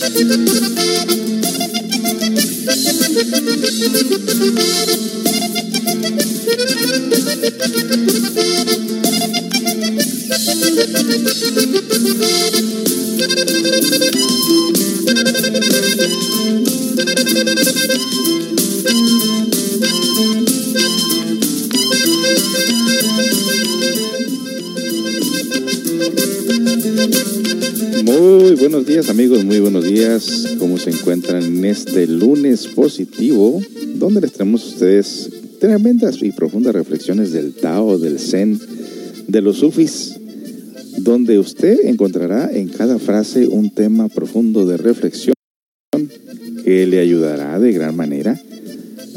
Muy en este lunes positivo? Donde les traemos a ustedes tremendas y profundas reflexiones del Tao, del Zen, de los Sufis, donde usted encontrará en cada frase un tema profundo de reflexión que le ayudará de gran manera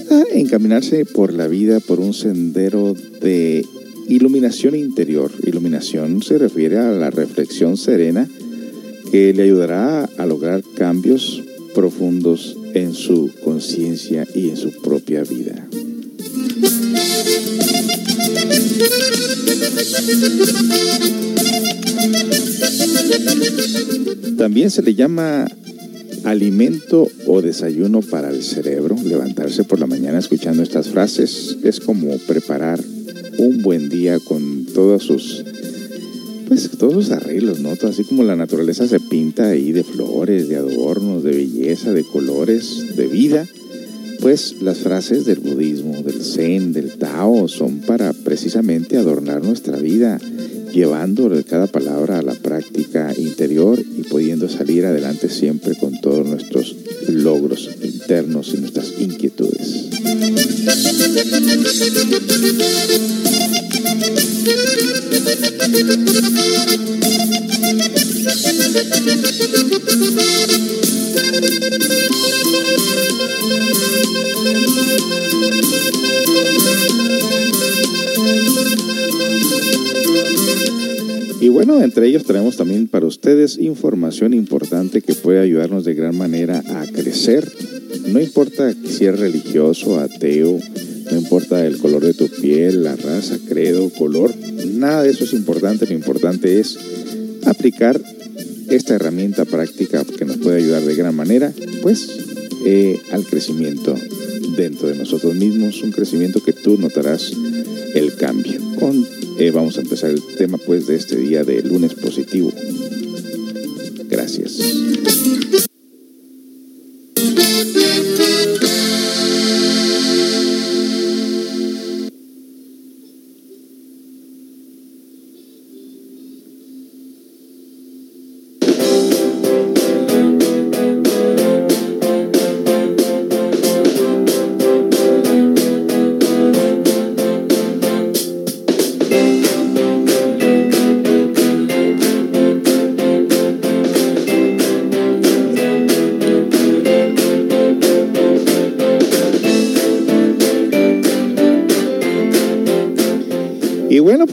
a encaminarse por la vida por un sendero de iluminación interior. Iluminación se refiere a la reflexión serena que le ayudará a lograr cambios profundos en su conciencia y en su propia vida. También se le llama alimento o desayuno para el cerebro. Levantarse por la mañana escuchando estas frases es como preparar un buen día con todos sus pues todos sus arreglos, ¿no? Así como la naturaleza se pinta ahí de flores, de adornos, de belleza, de colores, de vida, pues las frases del budismo, del zen, del tao son para precisamente adornar nuestra vida, llevando cada palabra a la práctica interior y pudiendo salir adelante siempre con todos nuestros logros internos y nuestras inquietudes. Y bueno, entre ellos tenemos también para ustedes información importante que puede ayudarnos de gran manera a crecer. No importa si es religioso, ateo, no importa el color de tu piel, la raza, credo, color, nada de eso es importante. Lo importante es aplicar esta herramienta práctica que nos puede ayudar de gran manera, pues, eh, al crecimiento dentro de nosotros mismos, un crecimiento que tú notarás el cambio. Con, eh, vamos a empezar el tema, pues, de este día de lunes positivo. Gracias.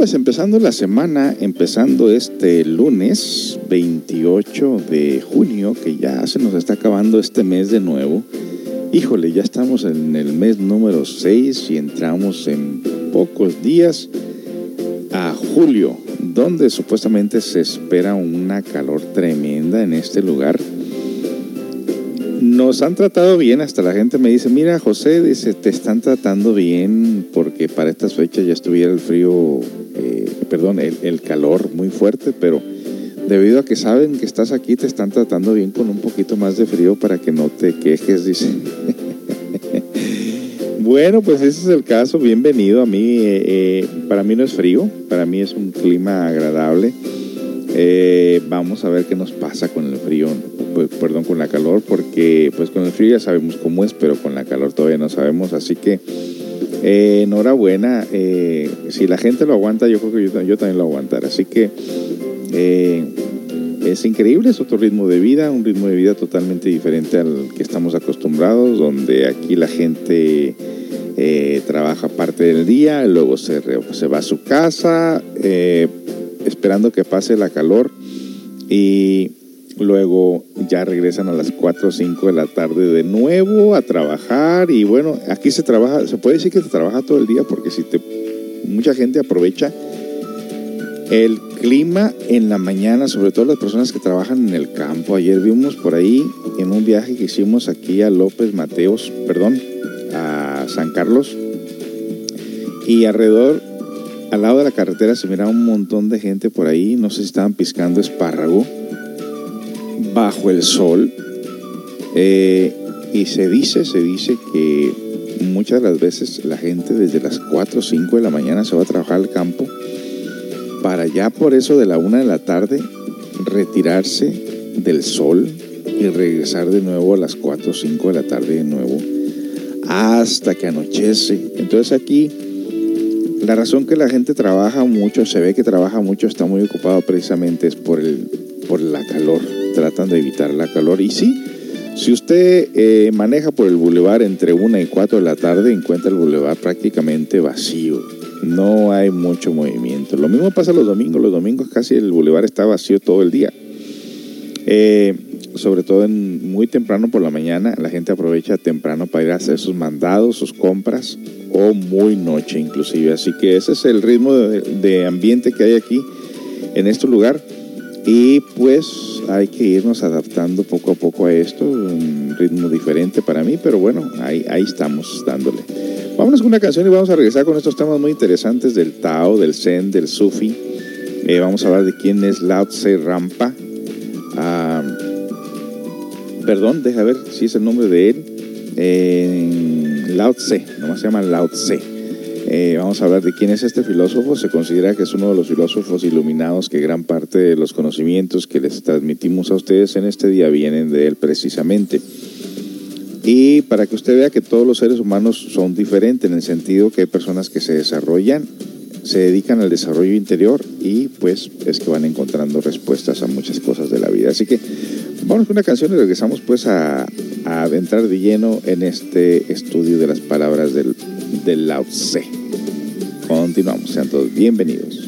Pues empezando la semana, empezando este lunes 28 de junio, que ya se nos está acabando este mes de nuevo. Híjole, ya estamos en el mes número 6 y entramos en pocos días a julio, donde supuestamente se espera una calor tremenda en este lugar. Nos han tratado bien, hasta la gente me dice, mira José, dice, te están tratando bien porque para estas fechas ya estuviera el frío, eh, perdón, el, el, calor muy fuerte, pero debido a que saben que estás aquí, te están tratando bien con un poquito más de frío para que no te quejes, dice. bueno, pues ese es el caso, bienvenido a mí, eh, eh, para mí no es frío, para mí es un clima agradable. Eh, vamos a ver qué nos pasa con el frío, perdón, con la calor, porque pues con el frío ya sabemos cómo es, pero con la calor todavía no sabemos, así que eh, enhorabuena, eh, si la gente lo aguanta, yo creo que yo, yo también lo aguantaré, así que es increíble, es otro ritmo de vida, un ritmo de vida totalmente diferente al que estamos acostumbrados, donde aquí la gente trabaja parte del día, luego se, se va a su casa, esperando que pase la calor y luego ya regresan a las 4 o 5 de la tarde de nuevo a trabajar y bueno, aquí se trabaja, se puede decir que se trabaja todo el día porque si te mucha gente aprovecha el clima en la mañana, sobre todo las personas que trabajan en el campo. Ayer vimos por ahí en un viaje que hicimos aquí a López Mateos, perdón, a San Carlos. Y alrededor, al lado de la carretera, se miraba un montón de gente por ahí. No sé si estaban piscando espárrago bajo el sol. Eh, y se dice, se dice que muchas de las veces la gente desde las 4 o 5 de la mañana se va a trabajar al campo para ya por eso de la 1 de la tarde retirarse del sol y regresar de nuevo a las 4 o 5 de la tarde de nuevo hasta que anochece. Entonces aquí la razón que la gente trabaja mucho, se ve que trabaja mucho, está muy ocupado precisamente es por, el, por la calor. Tratan de evitar la calor. Y sí, si usted eh, maneja por el bulevar entre 1 y 4 de la tarde, encuentra el bulevar prácticamente vacío. No hay mucho movimiento. Lo mismo pasa los domingos. Los domingos casi el bulevar está vacío todo el día. Eh, sobre todo en, muy temprano por la mañana, la gente aprovecha temprano para ir a hacer sus mandados, sus compras, o muy noche inclusive. Así que ese es el ritmo de, ambiente que hay aquí en este lugar. Y pues hay que irnos adaptando poco a poco a esto, un ritmo diferente para mí, pero bueno, ahí, ahí estamos dándole. Vámonos con una canción y vamos a regresar con estos temas muy interesantes del Tao, del Zen, del Sufi. Eh, vamos a hablar de quién es Lao Tse Rampa. Ah, perdón, deja ver si es el nombre de él. Eh, Lao Tse, nomás se llama Lao Tse. Eh, vamos a hablar de quién es este filósofo. Se considera que es uno de los filósofos iluminados que gran parte de los conocimientos que les transmitimos a ustedes en este día vienen de él precisamente. Y para que usted vea que todos los seres humanos son diferentes en el sentido que hay personas que se desarrollan, se dedican al desarrollo interior y pues es que van encontrando respuestas a muchas cosas de la vida. Así que vamos con una canción y regresamos pues a, a entrar de lleno en este estudio de las palabras del, del Lao Tse. Continuamos, sean todos bienvenidos.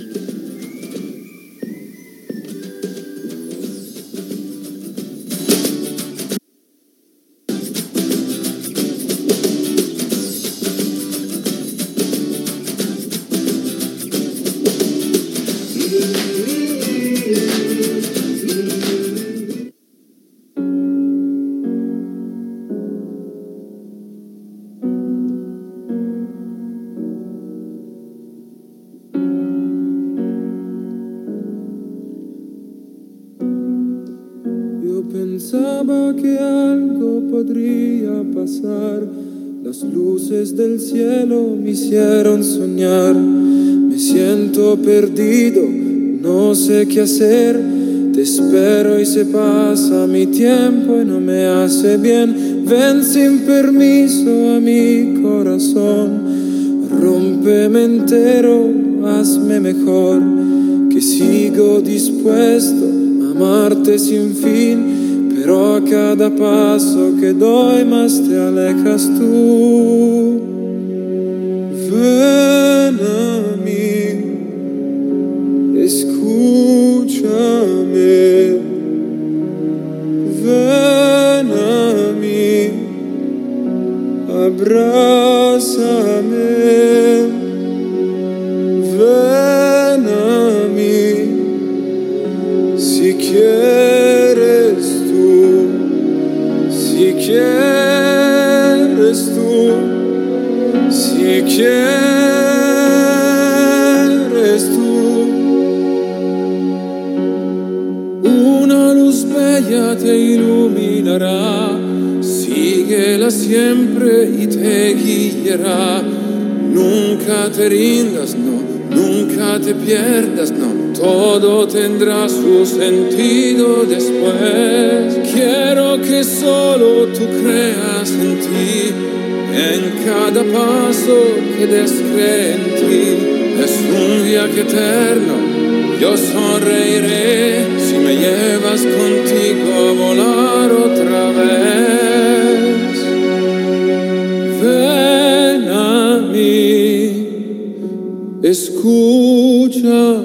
Las luces del cielo me hicieron soñar. Me siento perdido, no sé qué hacer. Te espero y se pasa mi tiempo y no me hace bien. Ven sin permiso a mi corazón. Rómpeme entero, hazme mejor. Que sigo dispuesto a amarte sin fin. Pero a cada paso que doy más te alejas tú. Ven a mí, escúchame. Ven a mí, abrázame. Quieres tú. Una luz bella te iluminará, síguela siempre y te guiará. Nunca te rindas, no, nunca te pierdas, no. Todo tendrá su sentido después. Quiero que solo tú creas en ti, en cada paso que des cree en ti. Es un viaje eterno, yo sonreiré si me llevas contigo a volar otra vez. Ven a mí, escúchame.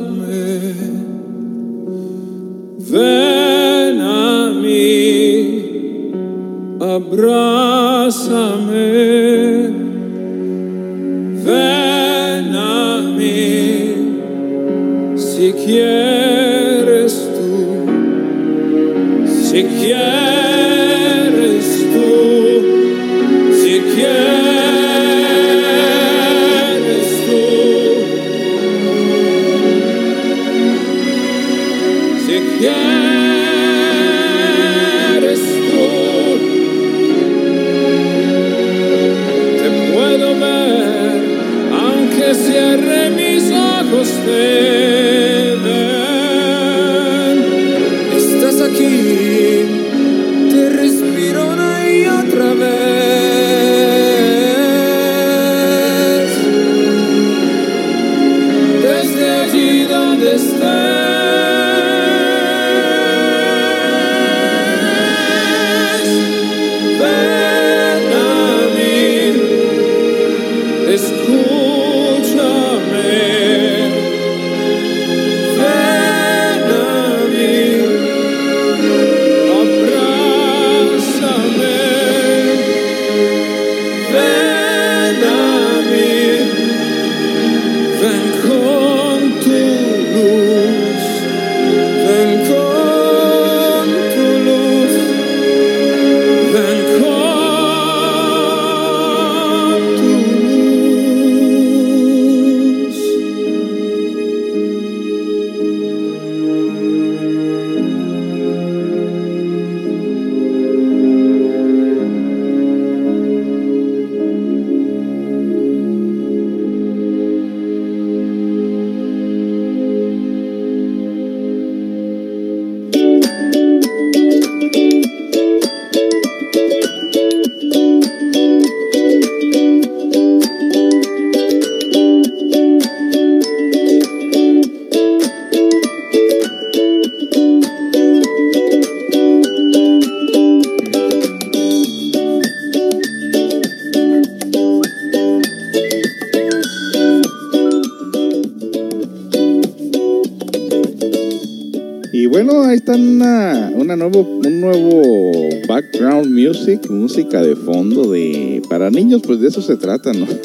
Música de fondo de para niños, pues de eso se trata, ¿no?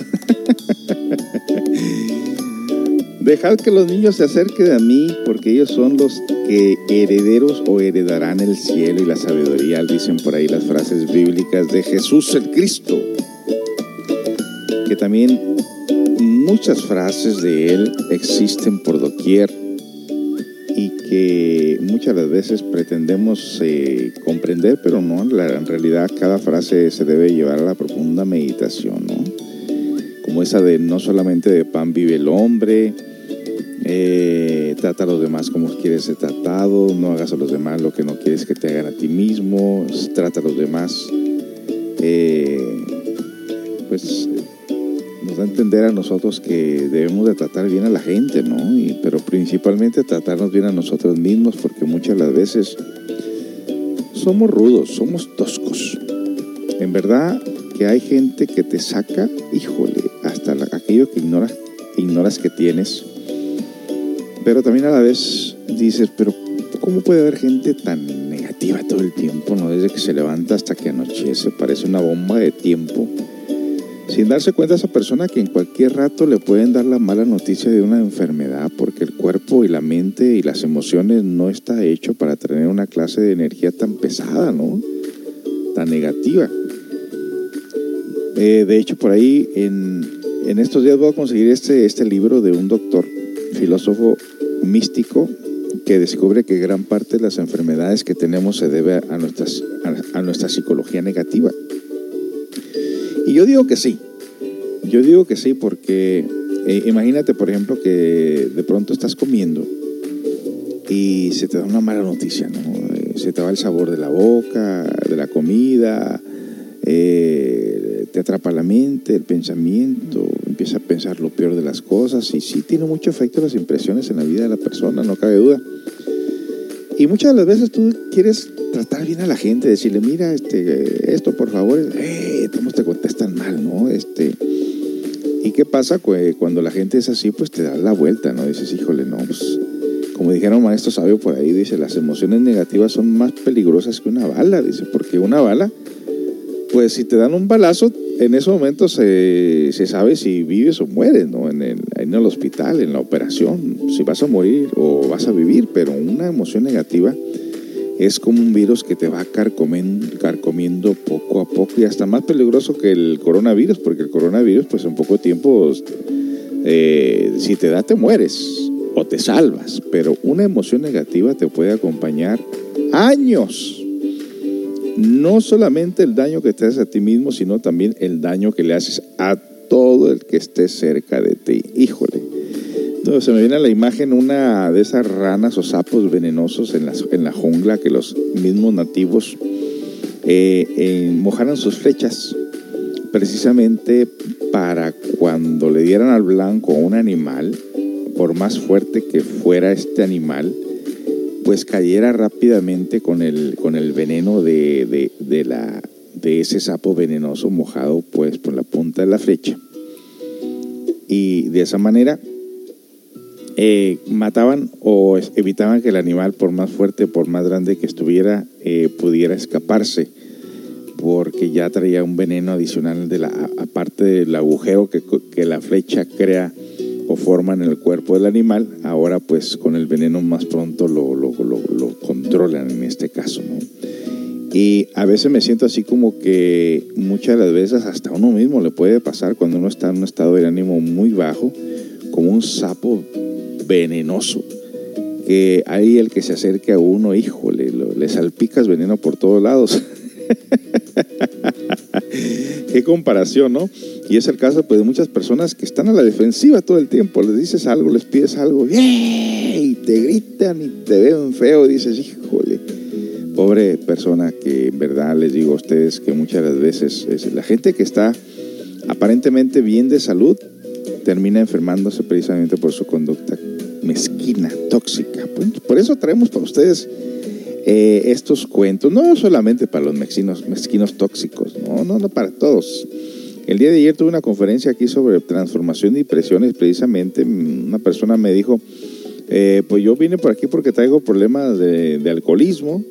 Dejad que los niños se acerquen a mí, porque ellos son los que herederos o heredarán el cielo y la sabiduría, dicen por ahí las frases bíblicas de Jesús el Cristo. Que también muchas frases de él existen por doquier muchas veces pretendemos eh, comprender, pero no, en realidad cada frase se debe llevar a la profunda meditación. Como esa de no solamente de pan vive el hombre, eh, trata a los demás como quieres ser tratado, no hagas a los demás lo que no quieres que te hagan a ti mismo, trata a los demás, eh, pues da a entender a nosotros que debemos de tratar bien a la gente, ¿no? pero principalmente tratarnos bien a nosotros mismos, porque muchas las veces somos rudos, somos toscos. En verdad que hay gente que te saca, híjole, hasta aquello que ignoras, ignoras que tienes. Pero también a la vez dices, pero ¿cómo puede haber gente tan negativa todo el tiempo? ¿no? Desde que se levanta hasta que anochece, parece una bomba de tiempo sin darse cuenta esa persona que en cualquier rato le pueden dar la mala noticia de una enfermedad porque el cuerpo y la mente y las emociones no está hecho para tener una clase de energía tan pesada, ¿no? Tan negativa. Eh, de hecho, por ahí en, estos días voy a conseguir este, este libro de un doctor, filósofo místico, que descubre que gran parte de las enfermedades que tenemos se debe a, nuestras, a nuestra psicología negativa. Y yo digo que sí, yo digo que sí, porque eh, imagínate, por ejemplo, que de pronto estás comiendo y se te da una mala noticia, ¿no? Eh, se te va el sabor de la boca, de la comida, eh, te atrapa la mente, el pensamiento, empieza a pensar lo peor de las cosas y sí tiene mucho efecto las impresiones en la vida de la persona, no cabe duda. Y muchas de las veces tú quieres tratar bien a la gente, decirle, mira, este, esto por favor, eh, ¿cómo te contestan mal, no? Este, ¿Y qué pasa cuando la gente es así? Pues te da la vuelta, ¿no? Dices, híjole, no, pues como dijeron maestro sabio por ahí, dice, las emociones negativas son más peligrosas que una bala, dice, porque una bala, pues si te dan un balazo, en ese momento se, sabe si vives o mueres, ¿no? En el, en el hospital, en la operación, si vas a morir o vas a vivir, pero una emoción negativa es como un virus que te va carcomiendo, poco a poco y hasta más peligroso que el coronavirus, porque el coronavirus, pues en poco tiempo, eh, si te da, te mueres o te salvas, pero una emoción negativa te puede acompañar años. No solamente el daño que te haces a ti mismo, sino también el daño que le haces a todo el que esté cerca de ti. Híjole se me viene a la imagen una de esas ranas o sapos venenosos en la, en la jungla que los mismos nativos eh, eh, mojaran sus flechas precisamente para cuando le dieran al blanco un animal, por más fuerte que fuera este animal, pues cayera rápidamente con el, con el veneno de, de, la, de ese sapo venenoso mojado pues por la punta de la flecha. Y de esa manera eh, mataban o evitaban que el animal, por más fuerte, por más grande que estuviera, eh, pudiera escaparse, porque ya traía un veneno adicional de la, aparte del agujero que, que la flecha crea o forma en el cuerpo del animal, ahora pues con el veneno más pronto lo, lo, controlan en este caso, ¿no? Y a veces me siento así como que muchas veces hasta uno mismo le puede pasar cuando uno está en un estado de ánimo muy bajo, como un sapo venenoso. Que hay el que se acerque a uno, híjole, le salpicas veneno por todos lados. Qué comparación, ¿no? Y es el caso pues, de muchas personas que están a la defensiva todo el tiempo. Les dices algo, les pides algo, y te gritan y te ven feo. Y dices, híjole, pobre persona que en verdad les digo a ustedes que muchas veces es la gente que está aparentemente bien de salud termina enfermándose precisamente por su conducta mezquina, tóxica. Por eso traemos para ustedes eh, estos cuentos, no solamente para los mezquinos, mezquinos tóxicos, no, no, no para todos. El día de ayer tuve una conferencia aquí sobre transformación y presiones, precisamente una persona me dijo, eh, pues yo vine por aquí porque traigo problemas de, alcoholismo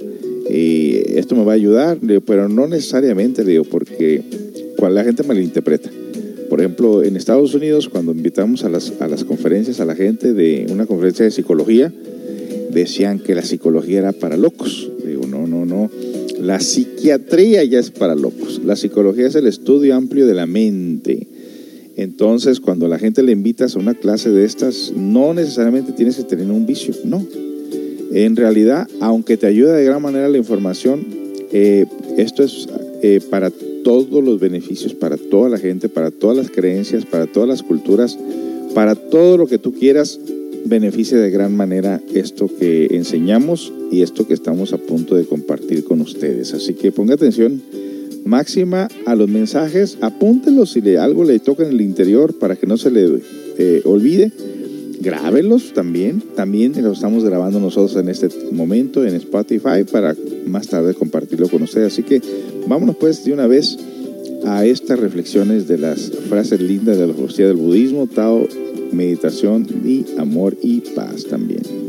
y esto me va a ayudar, pero no necesariamente, digo, porque la gente malinterpreta. Por ejemplo, en Estados Unidos, cuando invitamos a las, a las conferencias a la gente de una conferencia de psicología, decían que la psicología era para locos. Digo, no, no, no. La psiquiatría ya es para locos. La psicología es el estudio amplio de la mente. Entonces, cuando la gente le invitas a una clase de estas, no necesariamente tienes que tener un vicio, no. En realidad, aunque te ayuda de gran manera la información, eh, esto es eh, para todos los beneficios para toda la gente, para todas las creencias, para todas las culturas, para todo lo que tú quieras, beneficia de gran manera esto que enseñamos y esto que estamos a punto de compartir con ustedes. Así que ponga atención máxima a los mensajes, apúntelos si le, algo le toca en el interior para que no se le eh, olvide. Grábelos también, también los estamos grabando nosotros en este momento en Spotify para más tarde compartirlo con ustedes. Así que Vámonos pues de una vez a estas reflexiones de las frases lindas de la filosofía del budismo, Tao, meditación y amor y paz también.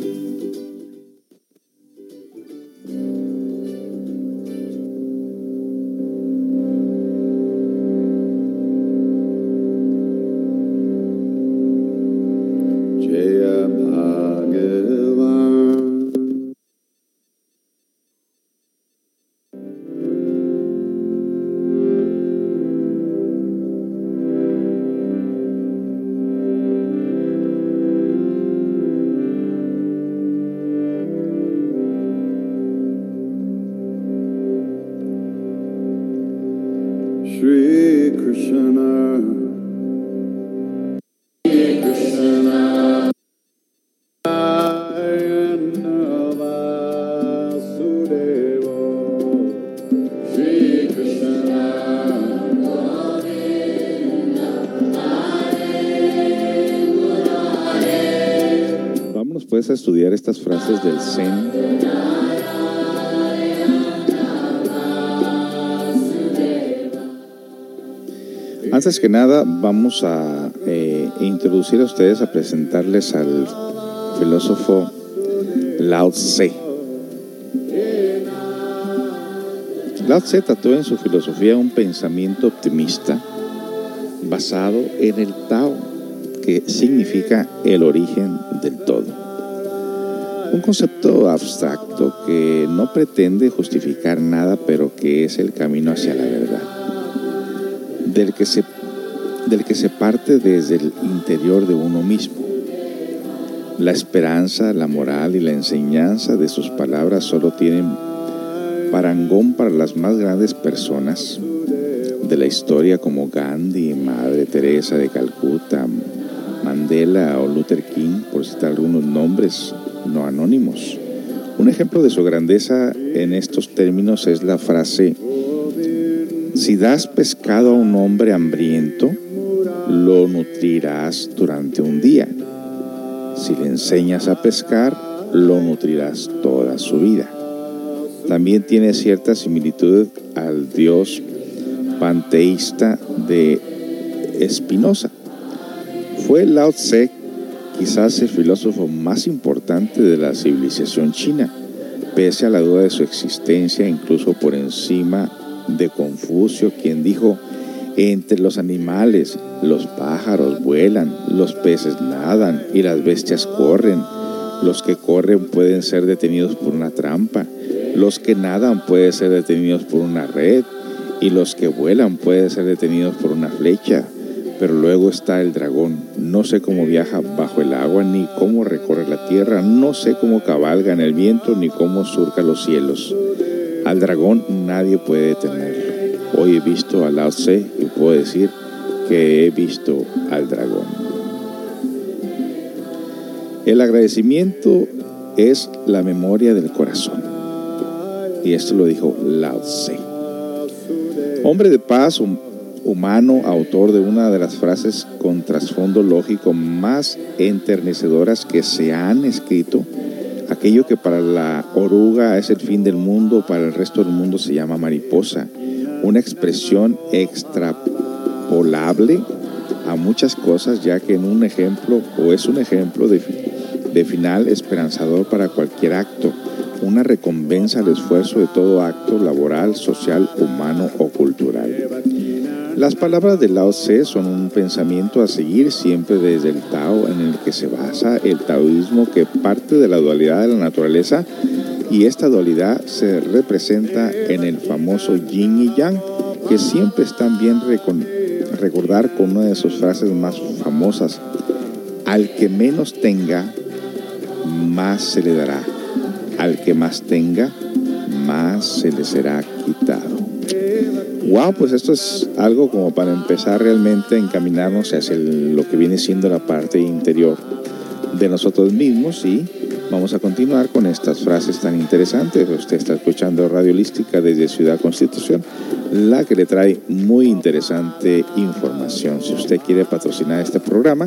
Antes que nada, vamos a eh, introducir a ustedes, a presentarles al filósofo Lao Tse. Lao Tse trató en su filosofía un pensamiento optimista basado en el Tao, que significa el origen del. Un concepto abstracto que no pretende justificar nada, pero que es el camino hacia la verdad, del que se, del que se parte desde el interior de uno mismo. La esperanza, la moral y la enseñanza de sus palabras solo tienen parangón para las más grandes personas de la historia como Gandhi, Madre Teresa de Calcuta, Mandela o Luther King, por citar algunos nombres anónimos. Un ejemplo de su grandeza en estos términos es la frase, si das pescado a un hombre hambriento, lo nutrirás durante un día. Si le enseñas a pescar, lo nutrirás toda su vida. También tiene cierta similitud al dios panteísta de Spinoza. Fue Lao Tse quizás el filósofo más importante de la civilización china, pese a la duda de su existencia, incluso por encima de Confucio, quien dijo, entre los animales, los pájaros vuelan, los peces nadan y las bestias corren. Los que corren pueden ser detenidos por una trampa, los que nadan pueden ser detenidos por una red y los que vuelan pueden ser detenidos por una flecha. Pero luego está el dragón. No sé cómo viaja bajo el agua, ni cómo recorre la tierra, no sé cómo cabalga en el viento, ni cómo surca los cielos. Al dragón nadie puede detenerlo. Hoy he visto a Lao Tse y puedo decir que he visto al dragón. El agradecimiento es la memoria del corazón. Y esto lo dijo Lao Tse. Hombre de paz, humano, autor de una de las frases con trasfondo lógico más enternecedoras que se han escrito, aquello que para la oruga es el fin del mundo, para el resto del mundo se llama mariposa, una expresión extrapolable a muchas cosas, ya que en un ejemplo o es un ejemplo de, de final esperanzador para cualquier acto, una recompensa al esfuerzo de todo acto laboral, social, humano o cultural. Las palabras de Lao Tse son un pensamiento a seguir siempre desde el Tao en el que se basa el taoísmo que parte de la dualidad de la naturaleza y esta dualidad se representa en el famoso yin y yang que siempre están bien recordar con una de sus frases más famosas al que menos tenga más se le dará. Al que más tenga más se le será quitado wow, pues esto es algo como para empezar realmente a encaminarnos hacia lo que viene siendo la parte interior de nosotros mismos y vamos a continuar con estas frases tan interesantes. Usted está escuchando Radio Lística desde Ciudad Constitución, la que le trae muy interesante información. Si usted quiere patrocinar este programa,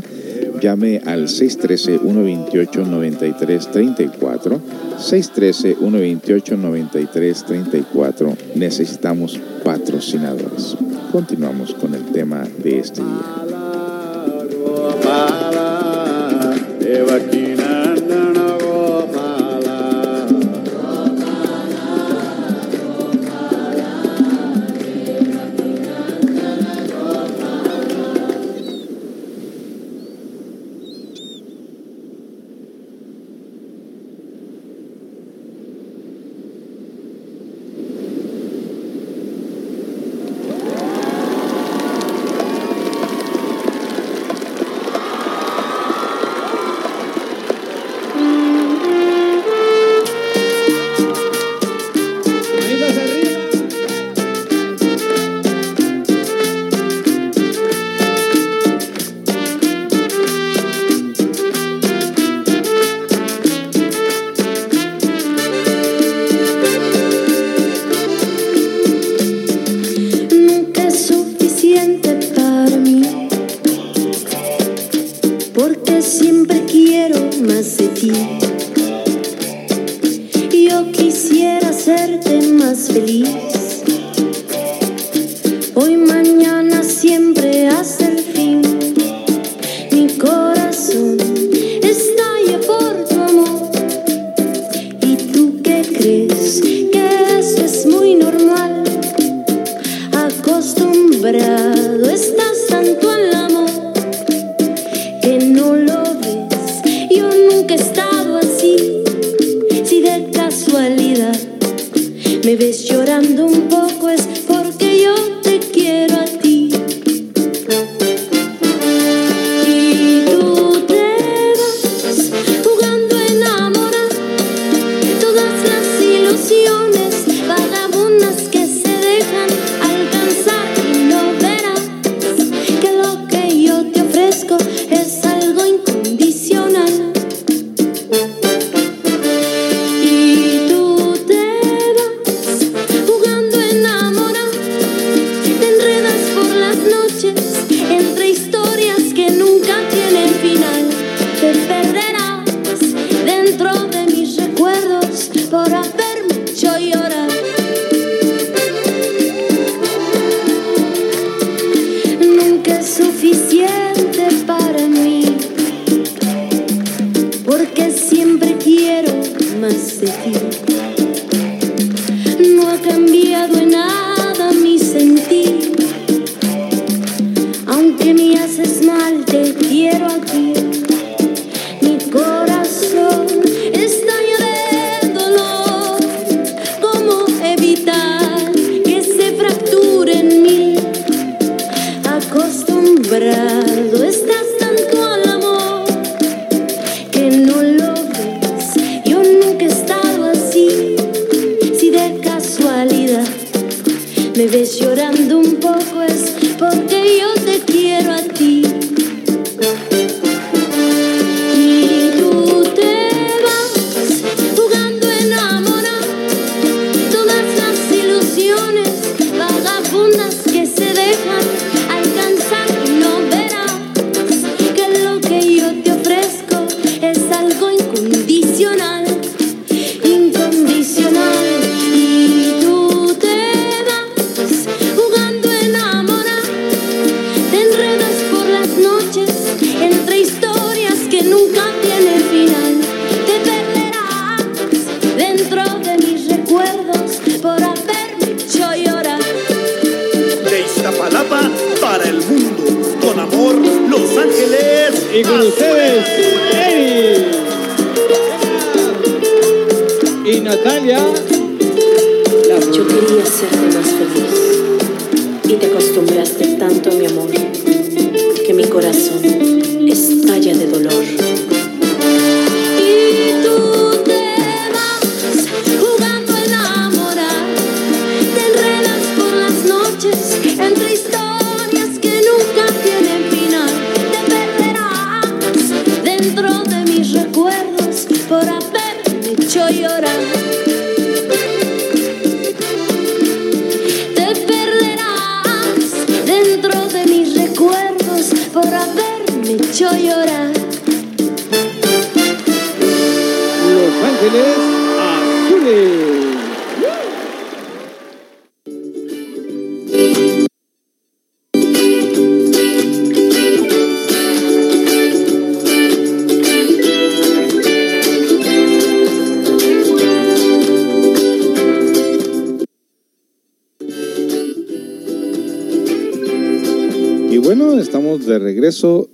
llame al 613-128-9334. 613-128-9334. Necesitamos patrocinadores. Continuamos con el tema de este día.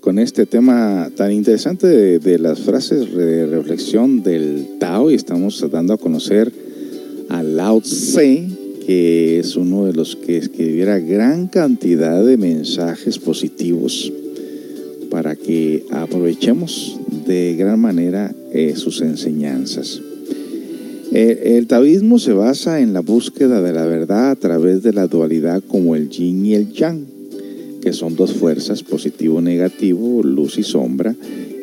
Con este tema tan interesante de, las frases de reflexión del Tao y estamos dando a conocer a Lao Tse, que es uno de los que escribiera gran cantidad de mensajes positivos para que aprovechemos de gran manera eh, sus enseñanzas. El, taoísmo se basa en la búsqueda de la verdad a través de la dualidad como el yin y el yang que son dos fuerzas, positivo, negativo, luz y sombra.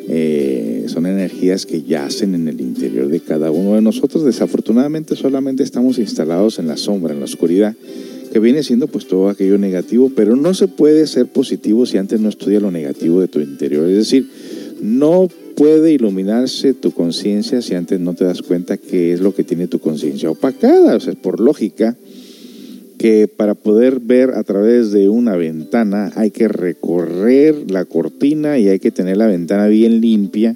Eh, son energías que yacen en el interior de cada uno de nosotros. Desafortunadamente solamente estamos instalados en la sombra, en la oscuridad, que viene siendo pues todo aquello negativo, pero no se puede ser positivo si antes no estudia lo negativo de tu interior. Es decir, no puede iluminarse tu conciencia si antes no te das cuenta qué es lo que tiene tu conciencia opacada. O sea, por lógica, que para poder ver a través de una ventana hay que recorrer la cortina y hay que tener la ventana bien limpia.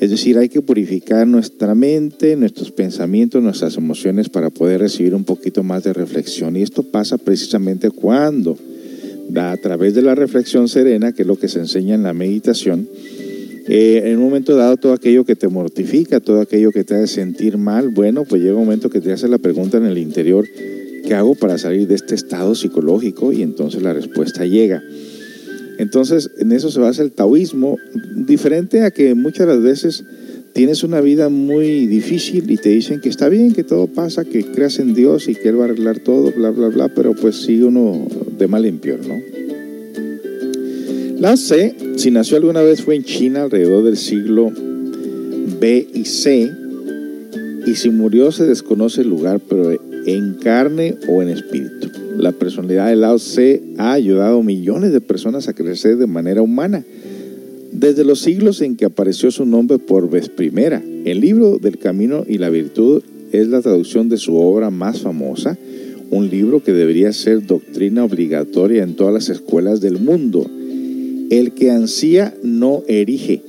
Es decir, hay que purificar nuestra mente, nuestros pensamientos, nuestras emociones para poder recibir un poquito más de reflexión. Y esto pasa precisamente cuando, a través de la reflexión serena, que es lo que se enseña en la meditación, eh, en un momento dado todo aquello que te mortifica, todo aquello que te hace sentir mal, bueno, pues llega un momento que te hace la pregunta en el interior, ¿Qué hago para salir de este estado psicológico? Y entonces la respuesta llega. Entonces, en eso se basa el taoísmo, diferente a que muchas veces tienes una vida muy difícil y te dicen que está bien, que todo pasa, que creas en Dios y que Él va a arreglar todo, bla, bla, bla, pero pues sigue uno de mal en peor, ¿no? La C, si nació alguna vez, fue en China alrededor del siglo B y C, y si murió se desconoce el lugar, pero en carne o en espíritu. La personalidad de Lao Tse ha ayudado a millones de personas a crecer de manera humana. Desde los siglos en que apareció su nombre por vez primera, el libro del camino y la virtud es la traducción de su obra más famosa, un libro que debería ser doctrina obligatoria en todas las escuelas del mundo. El que ansía no erige,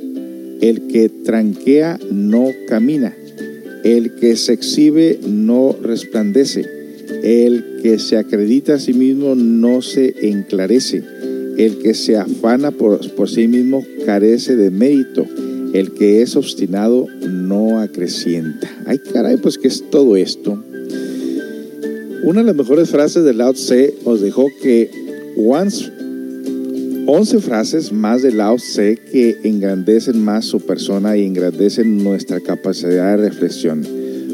el que tranquea no camina, el que se exhibe no resplandece. El que se acredita a sí mismo no se enclarece. El que se afana por, sí mismo carece de mérito. El que es obstinado no acrecienta. Ay, caray, pues ¿qué es todo esto? Una de las mejores frases de Lao Tse os dejó que once 11 frases más de Lao Tse que engrandecen más su persona y engrandecen nuestra capacidad de reflexión,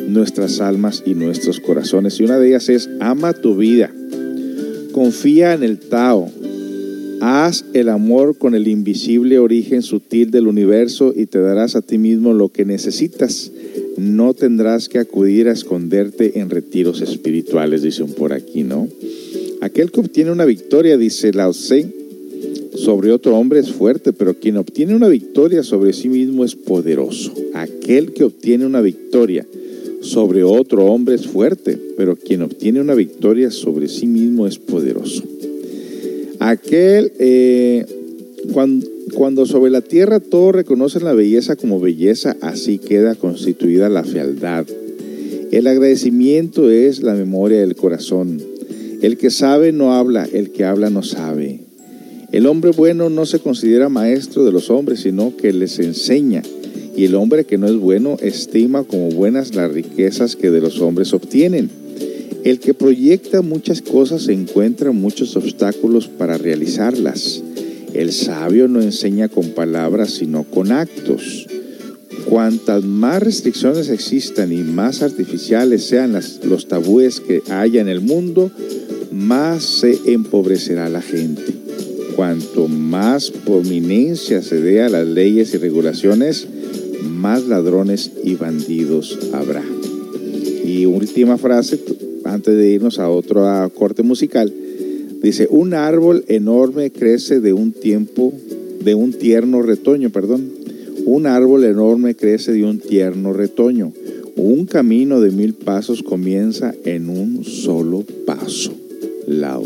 nuestras almas y nuestros corazones. Y una de ellas es, ama tu vida, confía en el Tao. Haz el amor con el invisible origen sutil del universo y te darás a ti mismo lo que necesitas. No tendrás que acudir a esconderte en retiros espirituales, dicen por aquí, ¿no? Aquel que obtiene una victoria, dice Lao Tse, sobre otro hombre es fuerte, pero quien obtiene una victoria sobre sí mismo es poderoso. Aquel que obtiene una victoria sobre otro hombre es fuerte, pero quien obtiene una victoria sobre sí mismo es poderoso. Aquel, eh, cuando, cuando sobre la tierra todos reconocen la belleza como belleza, así queda constituida la fealdad. El agradecimiento es la memoria del corazón. El que sabe no habla, el que habla no sabe. El hombre bueno no se considera maestro de los hombres, sino que les enseña. Y el hombre que no es bueno estima como buenas las riquezas que de los hombres obtienen. El que proyecta muchas cosas encuentra muchos obstáculos para realizarlas. El sabio no enseña con palabras, sino con actos. Cuantas más restricciones existan y más artificiales sean las, los tabúes que haya en el mundo, más se empobrecerá la gente. Cuanto más prominencia se dé a las leyes y regulaciones, más ladrones y bandidos habrá. Y última frase, antes de irnos a otro corte musical, dice, un árbol enorme crece de un tiempo, de un tierno retoño, perdón. Un árbol enorme crece de un tierno retoño. Un camino de mil pasos comienza en un solo paso. Lao.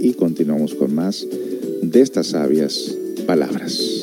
Y continuamos con más de estas sabias palabras.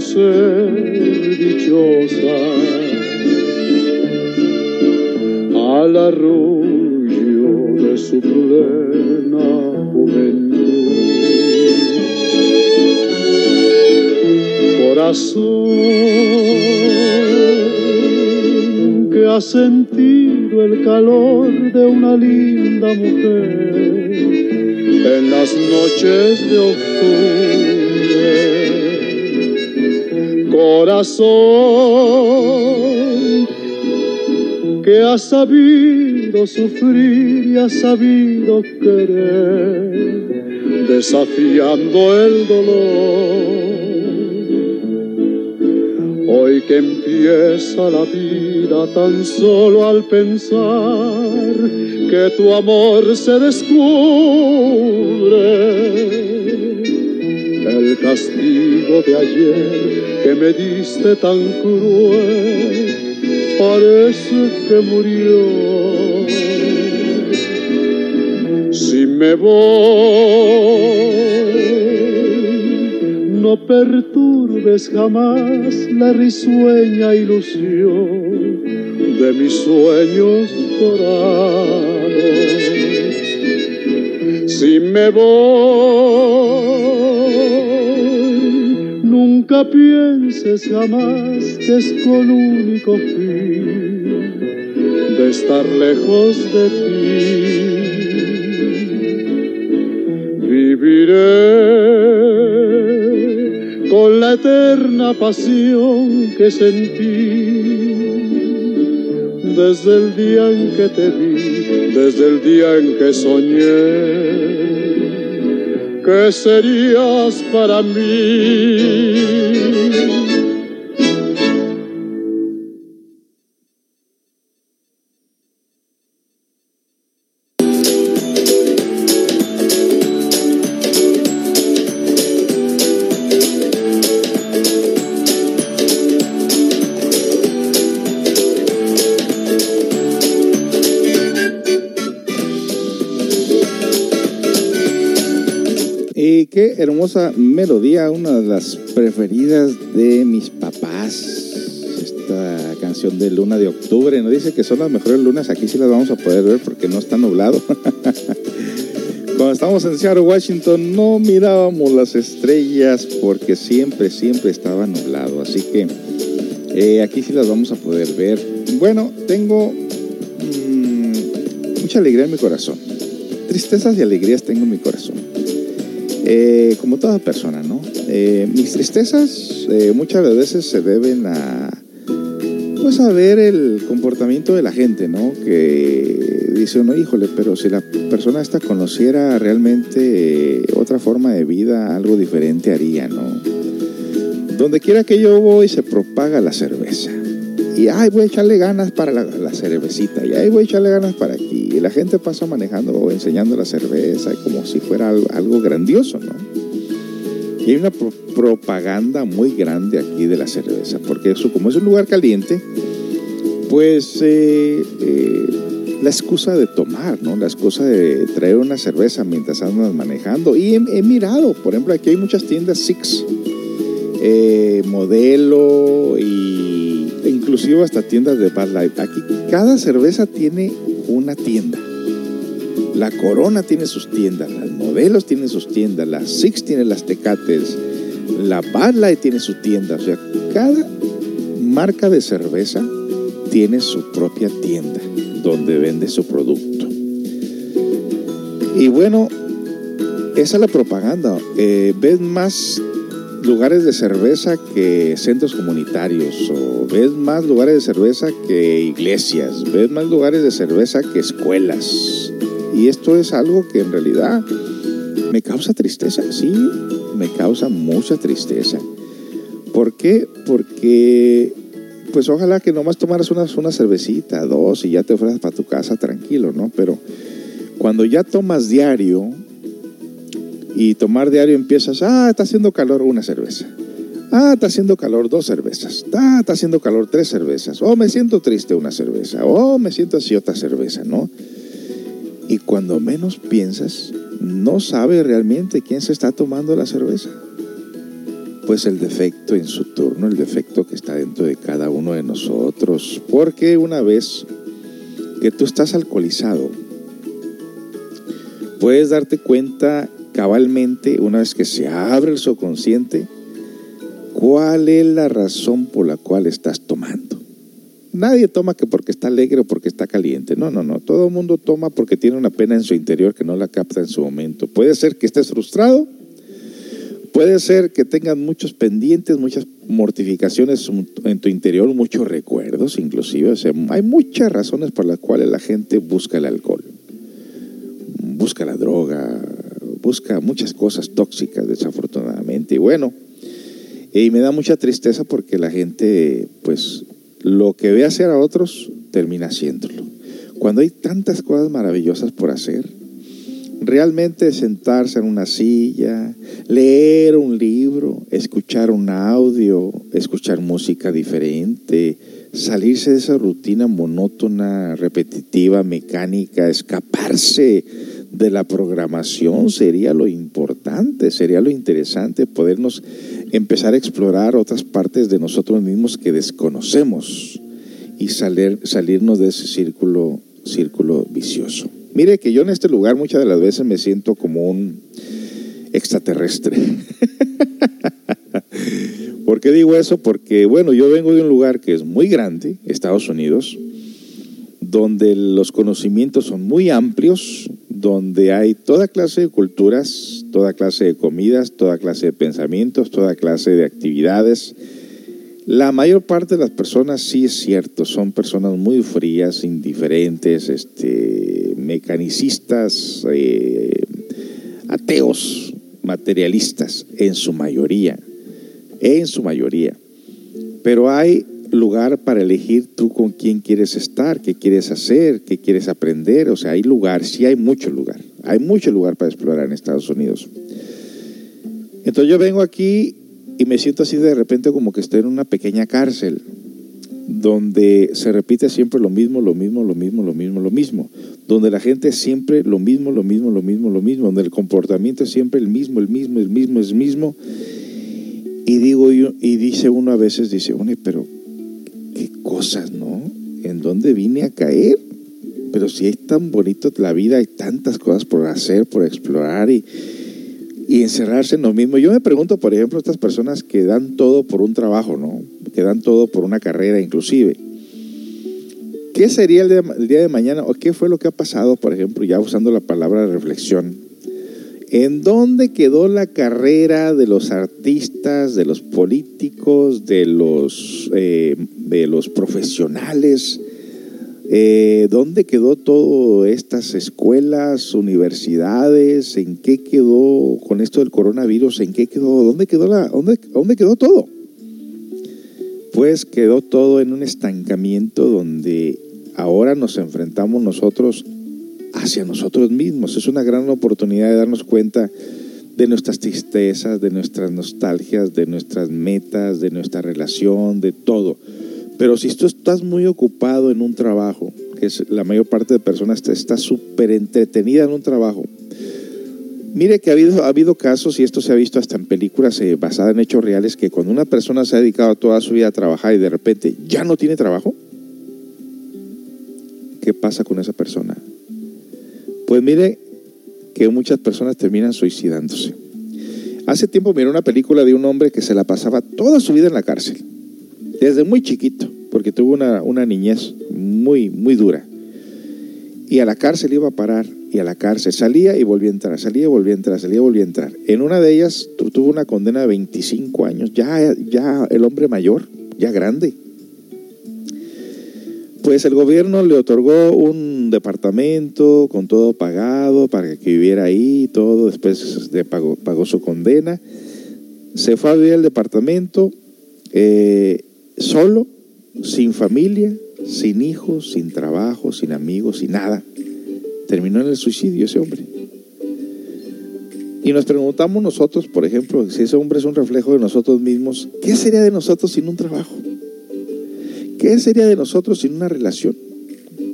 Ser dichosas al arrullo de su plena juventud. Corazón que ha sentido el calor de una linda mujer en las noches de octubre. Ha sabido sufrir y ha sabido querer, desafiando el dolor. Hoy que empieza la vida tan solo al pensar que tu amor se descubre, el castigo de ayer que me diste tan cruel parece que murió. Si me voy, no perturbes jamás la risueña ilusión de mis sueños dorados. Si me voy, nunca pienses jamás que es con único fin de estar lejos de ti. Viviré con la eterna pasión que sentí desde el día en que te vi, desde el día en que soñé que serías para mí. Melodía, una de las preferidas de mis papás. Esta canción de Luna de Octubre. Nos dice que son las mejores lunas. Aquí sí las vamos a poder ver porque no está nublado. Cuando estábamos en Seattle, Washington, no mirábamos las estrellas porque siempre, siempre estaba nublado. Así que eh, aquí sí las vamos a poder ver. Bueno, tengo mm, mucha alegría en mi corazón. Tristezas y alegrías tengo en mi corazón. Eh, como toda persona, ¿no? Eh, mis tristezas eh, muchas veces se deben a, pues a ver el comportamiento de la gente, ¿no? Que dice uno, híjole, pero si la persona esta conociera realmente otra forma de vida, algo diferente haría, ¿no? Donde quiera que yo voy se propaga la cerveza. Y ay, voy a echarle ganas para la, la cervecita. Y ay, voy a echarle ganas para aquí. Y la gente pasa manejando o enseñando la cerveza como si fuera algo, grandioso, ¿no? Y hay una pro- propaganda muy grande aquí de la cerveza. Porque eso, como es un lugar caliente, pues eh, eh, la excusa de tomar, ¿no? La excusa de traer una cerveza mientras andas manejando. Y he, he mirado, por ejemplo, aquí hay muchas tiendas Six, eh, modelo y e inclusive hasta tiendas de Bud Light. Aquí cada cerveza tiene una tienda. La Corona tiene sus tiendas, las modelos tienen sus tiendas, la Six tiene las Tecates, la Bud Light tiene su tienda. O sea, cada marca de cerveza tiene su propia tienda donde vende su producto. Y bueno, esa es la propaganda. Eh, ves más lugares de cerveza que centros comunitarios, o ves más lugares de cerveza que iglesias, ves más lugares de cerveza que escuelas. Y esto es algo que en realidad me causa tristeza, sí, me causa mucha tristeza. ¿Por qué? Porque, pues ojalá que nomás tomaras una, una cervecita, dos, y ya te fueras para tu casa tranquilo, ¿no? Pero cuando ya tomas diario, y tomar diario empiezas, ah, está haciendo calor una cerveza. Ah, está haciendo calor dos cervezas. Ah, está haciendo calor tres cervezas. Oh, me siento triste una cerveza. Oh, me siento así otra cerveza, ¿no? Y cuando menos piensas, no sabe realmente quién se está tomando la cerveza. Pues el defecto en su turno, el defecto que está dentro de cada uno de nosotros. Porque una vez que tú estás alcoholizado, puedes darte cuenta cabalmente, una vez que se abre el subconsciente, cuál es la razón por la cual estás tomando. Nadie toma que porque está alegre o porque está caliente. No, no, no. Todo el mundo toma porque tiene una pena en su interior que no la capta en su momento. Puede ser que estés frustrado, puede ser que tengas muchos pendientes, muchas mortificaciones en tu interior, muchos recuerdos inclusive. Hay muchas razones por las cuales la gente busca el alcohol. Busca la droga, busca muchas cosas tóxicas desafortunadamente. Y bueno, y me da mucha tristeza porque la gente, pues, lo que ve hacer a otros, termina haciéndolo. Cuando hay tantas cosas maravillosas por hacer, realmente sentarse en una silla, leer un libro, escuchar un audio, escuchar música diferente, salirse de esa rutina monótona, repetitiva, mecánica, escaparse de la programación sería lo importante, sería lo interesante podernos empezar a explorar otras partes de nosotros mismos que desconocemos y salir, salirnos de ese círculo, círculo vicioso. Mire que yo en este lugar muchas de las veces me siento como un extraterrestre. ¿Por qué digo eso? Porque, bueno, yo vengo de un lugar que es muy grande, Estados Unidos, donde los conocimientos son muy amplios, donde hay toda clase de culturas, toda clase de comidas, toda clase de pensamientos, toda clase de actividades. La mayor parte de las personas sí es cierto, son personas muy frías, indiferentes, este, mecanicistas, eh, ateos, materialistas, en su mayoría, en su mayoría. Pero hay lugar para elegir tú con quién quieres estar, qué quieres hacer, qué quieres aprender. O sea, hay lugar, sí hay mucho lugar. Hay mucho lugar para explorar en Estados Unidos. Entonces yo vengo aquí y me siento así de repente como que estoy en una pequeña cárcel. donde se repite siempre lo mismo, lo mismo, lo mismo, lo mismo, lo mismo, donde la gente es siempre lo mismo, lo mismo, lo mismo, lo mismo, donde el comportamiento es siempre el mismo, el mismo, el mismo, el mismo. Y digo yo, y dice uno a veces, dice, bueno, pero qué cosas, ¿no? ¿En dónde vine a caer? Pero si es tan bonito la vida, hay tantas cosas por hacer, por explorar y, y encerrarse en lo mismo. Yo me pregunto, por ejemplo, estas personas que dan todo por un trabajo, ¿no? Que dan todo por una carrera inclusive. ¿Qué sería el día, el día de mañana o qué fue lo que ha pasado, por ejemplo, ya usando la palabra reflexión? ¿En dónde quedó la carrera de los artistas, de los políticos, de los, eh, de los profesionales? Eh, ¿Dónde quedó todas estas escuelas, universidades? ¿En qué quedó con esto del coronavirus? ¿En qué quedó? ¿Dónde quedó, la, dónde, dónde quedó todo? Pues quedó todo en un estancamiento donde ahora nos enfrentamos nosotros hacia nosotros mismos. Es una gran oportunidad de darnos cuenta de nuestras tristezas, de nuestras nostalgias, de nuestras metas, de nuestra relación, de todo. Pero si tú estás muy ocupado en un trabajo, que es la mayor parte de personas está súper entretenida en un trabajo, Mire que ha habido, ha habido casos, y esto se ha visto hasta en películas eh, basadas en hechos reales, que cuando una persona se ha dedicado toda su vida a trabajar y de repente ya no tiene trabajo, ¿qué pasa con esa persona? Pues mire que muchas personas terminan suicidándose. Hace tiempo miré una película de un hombre que se la pasaba toda su vida en la cárcel, desde muy chiquito, porque tuvo una, una niñez muy, muy dura. Y a la cárcel iba a parar, y a la cárcel salía y volvía a entrar, salía y volvía a entrar, salía y volvía a entrar. En una de ellas tu- tuvo una condena de 25 años, ya, ya el hombre mayor, ya grande. Pues el gobierno le otorgó un departamento con todo pagado para que viviera ahí, todo, después de pagó, pagó su condena. Se fue a vivir al departamento eh, solo, sin familia, sin hijos, sin trabajo, sin amigos, sin nada. Terminó en el suicidio ese hombre. Y nos preguntamos nosotros, por ejemplo, si ese hombre es un reflejo de nosotros mismos, ¿qué sería de nosotros sin un trabajo? ¿Qué sería de nosotros sin una relación?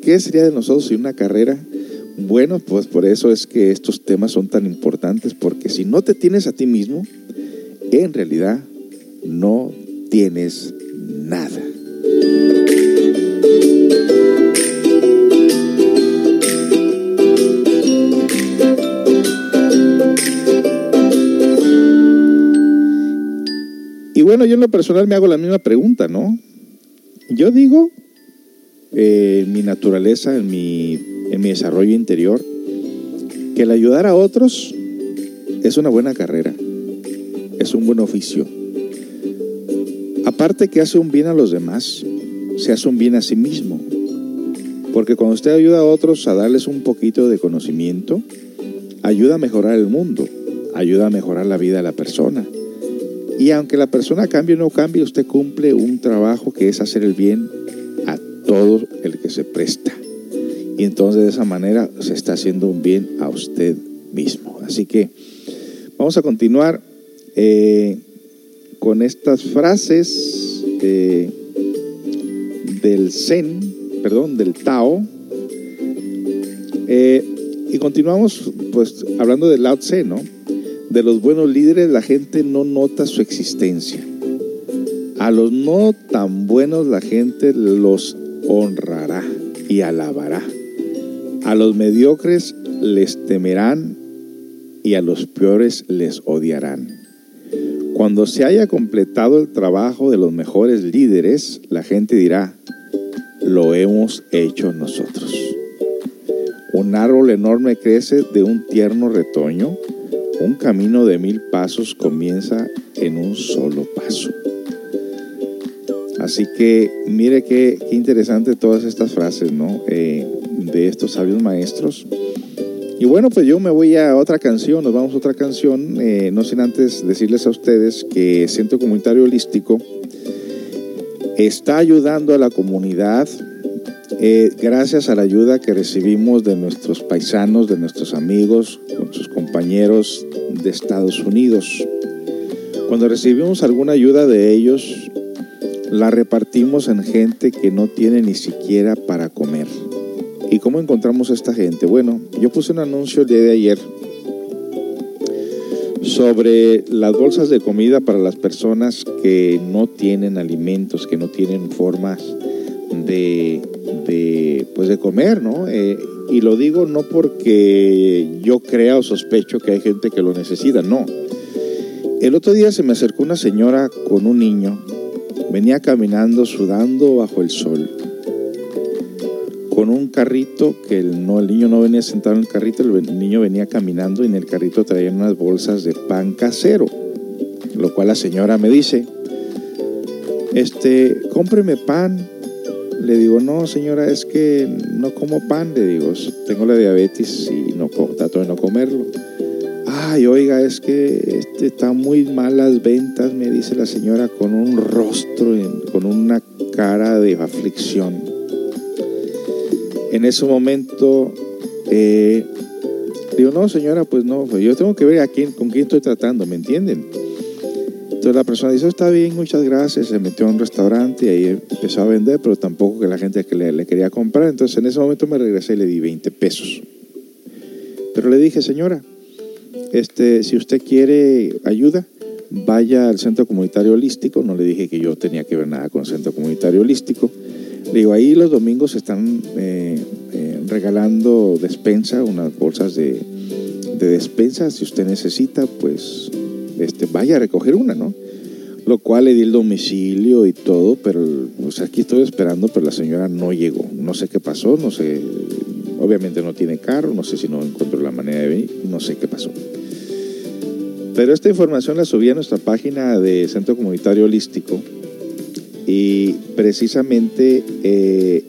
¿Qué sería de nosotros sin una carrera? Bueno, pues por eso es que estos temas son tan importantes, porque si no te tienes a ti mismo, en realidad no tienes nada. Y bueno, yo en lo personal me hago la misma pregunta, ¿no? Yo digo, eh, en mi naturaleza, en mi, en mi desarrollo interior, que el ayudar a otros es una buena carrera, es un buen oficio. Aparte que hace un bien a los demás, se hace un bien a sí mismo. Porque cuando usted ayuda a otros a darles un poquito de conocimiento, ayuda a mejorar el mundo, ayuda a mejorar la vida de la persona. Y aunque la persona cambie o no cambie, usted cumple un trabajo que es hacer el bien todo el que se presta. Y entonces de esa manera se está haciendo un bien a usted mismo. Así que vamos a continuar eh, con estas frases eh, del Zen, perdón, del Tao. Eh, y continuamos pues hablando del Lao Tse, ¿no? De los buenos líderes la gente no nota su existencia. A los no tan buenos la gente los honrará y alabará. A los mediocres les temerán y a los peores les odiarán. Cuando se haya completado el trabajo de los mejores líderes, la gente dirá, lo hemos hecho nosotros. Un árbol enorme crece de un tierno retoño, un camino de mil pasos comienza en un solo paso. Así que mire qué, qué interesante todas estas frases, ¿no? Eh, de estos sabios maestros. Y bueno, pues yo me voy a otra canción, nos vamos a otra canción, eh, no sin antes decirles a ustedes que Centro Comunitario Holístico está ayudando a la comunidad eh, gracias a la ayuda que recibimos de nuestros paisanos, de nuestros amigos, nuestros compañeros de Estados Unidos. Cuando recibimos alguna ayuda de ellos, la repartimos en gente que no tiene ni siquiera para comer. ¿Y cómo encontramos a esta gente? Bueno, yo puse un anuncio el día de ayer sobre las bolsas de comida para las personas que no tienen alimentos, que no tienen formas de, de, pues de comer, ¿no? Eh, y lo digo no porque yo crea o sospecho que hay gente que lo necesita, no. El otro día se me acercó una señora con un niño, venía caminando, sudando bajo el sol, con un carrito que el, no, el niño no venía sentado en el carrito, el niño venía caminando y en el carrito traían unas bolsas de pan casero, lo cual la señora me dice, este, cómpreme pan. Le digo, no señora, es que no como pan, le digo, tengo la diabetes y no trato de no comerlo. Ay, oiga, es que este, está muy mal las ventas, me dice la señora con un rostro, con una cara de aflicción. En ese momento, eh, digo, no, señora, pues no, pues yo tengo que ver a quién, con quién estoy tratando, ¿me entienden? Entonces la persona dice, está bien, muchas gracias, se metió a un restaurante y ahí empezó a vender, pero tampoco que la gente que le, le quería comprar. Entonces en ese momento me regresé y le di 20 pesos. Pero le dije, señora, este, si usted quiere ayuda, vaya al centro comunitario holístico. No le dije que yo tenía que ver nada con el centro comunitario holístico. Le digo, ahí los domingos están eh, eh, regalando despensa, unas bolsas de, de, despensa. Si usted necesita, pues este, vaya a recoger una, ¿no? Lo cual le di el domicilio y todo, pero pues aquí estoy esperando, pero la señora no llegó. No sé qué pasó, no sé. Obviamente no tiene carro, no sé si no encontró la manera de venir, no sé qué pasó. Pero esta información la subí a nuestra página de Centro Comunitario Holístico y precisamente, eh,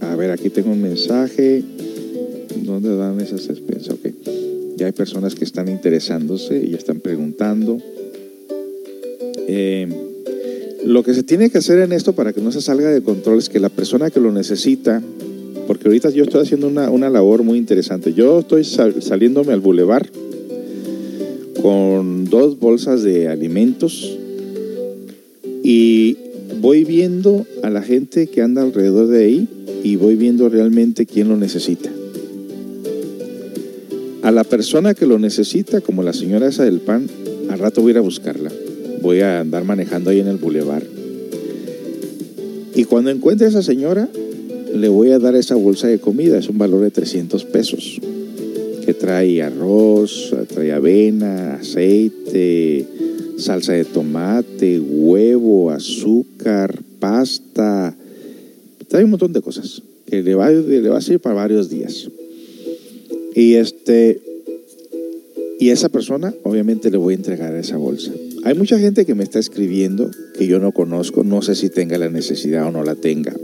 a ver, aquí tengo un mensaje. ¿Dónde dan esas despensas? Ok. Ya hay personas que están interesándose y están preguntando. Eh, lo que se tiene que hacer en esto para que no se salga de control es que la persona que lo necesita, porque ahorita yo estoy haciendo una, una labor muy interesante. Yo estoy sal, saliéndome al bulevar con dos bolsas de alimentos y voy viendo a la gente que anda alrededor de ahí y voy viendo realmente quién lo necesita. A la persona que lo necesita, como la señora esa del pan, al rato voy a ir a buscarla. Voy a andar manejando ahí en el bulevar. Y cuando encuentre a esa señora, le voy a dar esa bolsa de comida. Es un valor de 300 pesos. Que trae arroz, trae avena, aceite, salsa de tomate, huevo, azúcar, pasta. Trae un montón de cosas que le va, le va a servir para varios días. Y este y esa persona obviamente le voy a entregar esa bolsa. Hay mucha gente que me está escribiendo que yo no conozco, no sé si tenga la necesidad o no la tenga.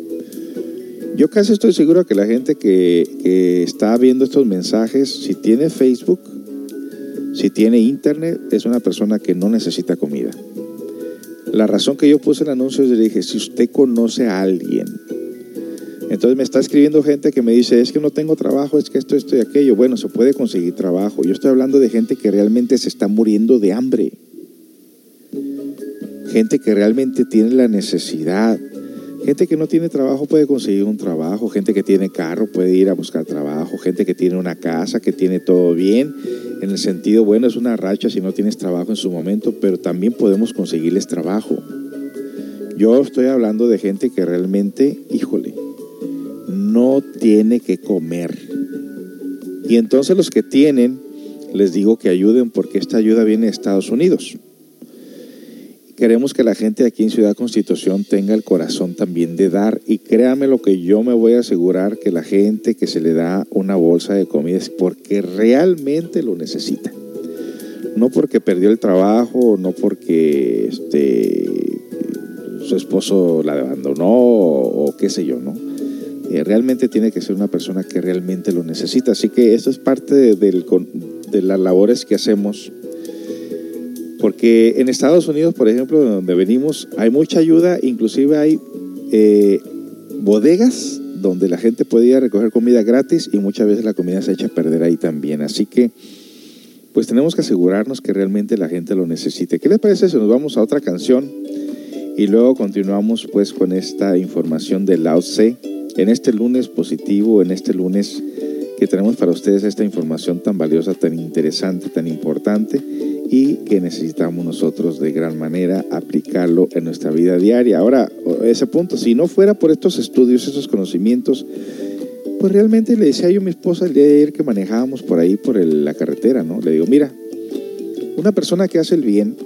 Yo casi estoy seguro que la gente que, está viendo estos mensajes, si tiene Facebook, si tiene internet, es una persona que no necesita comida. La razón que yo puse el anuncio es que dije, si usted conoce a alguien entonces me está escribiendo gente que me dice, es que no tengo trabajo, es que esto, esto y aquello. Bueno, se puede conseguir trabajo. Yo estoy hablando de gente que realmente se está muriendo de hambre. Gente que realmente tiene la necesidad. Gente que no tiene trabajo puede conseguir un trabajo. Gente que tiene carro puede ir a buscar trabajo. Gente que tiene una casa, que tiene todo bien. En el sentido, bueno, es una racha si no tienes trabajo en su momento, pero también podemos conseguirles trabajo. Yo estoy hablando de gente que realmente, híjole, no tiene que comer. Y entonces los que tienen, les digo que ayuden porque esta ayuda viene de Estados Unidos. Queremos que la gente aquí en Ciudad Constitución tenga el corazón también de dar. Y créame lo que yo me voy a asegurar que la gente que se le da una bolsa de comida es porque realmente lo necesita. No porque perdió el trabajo, no porque este, su esposo la abandonó o, qué sé yo, ¿no? Eh, realmente tiene que ser una persona que realmente lo necesita. Así que esto es parte de, las labores que hacemos. Porque en Estados Unidos, por ejemplo, de donde venimos, hay mucha ayuda, inclusive hay eh, bodegas donde la gente puede ir a recoger comida gratis y muchas veces la comida se echa a perder ahí también. Así que pues tenemos que asegurarnos que realmente la gente lo necesite. ¿Qué les parece si nos vamos a otra canción y luego continuamos pues con esta información de Lao Tse en este lunes positivo, en este lunes que tenemos para ustedes esta información tan valiosa, tan interesante, tan importante y que necesitamos nosotros de gran manera aplicarlo en nuestra vida diaria. Ahora, ese punto, si no fuera por estos estudios, estos conocimientos, pues realmente le decía yo a mi esposa el día de ayer que manejábamos por ahí, por el- la carretera, ¿no? Le digo, mira, una persona que hace el bien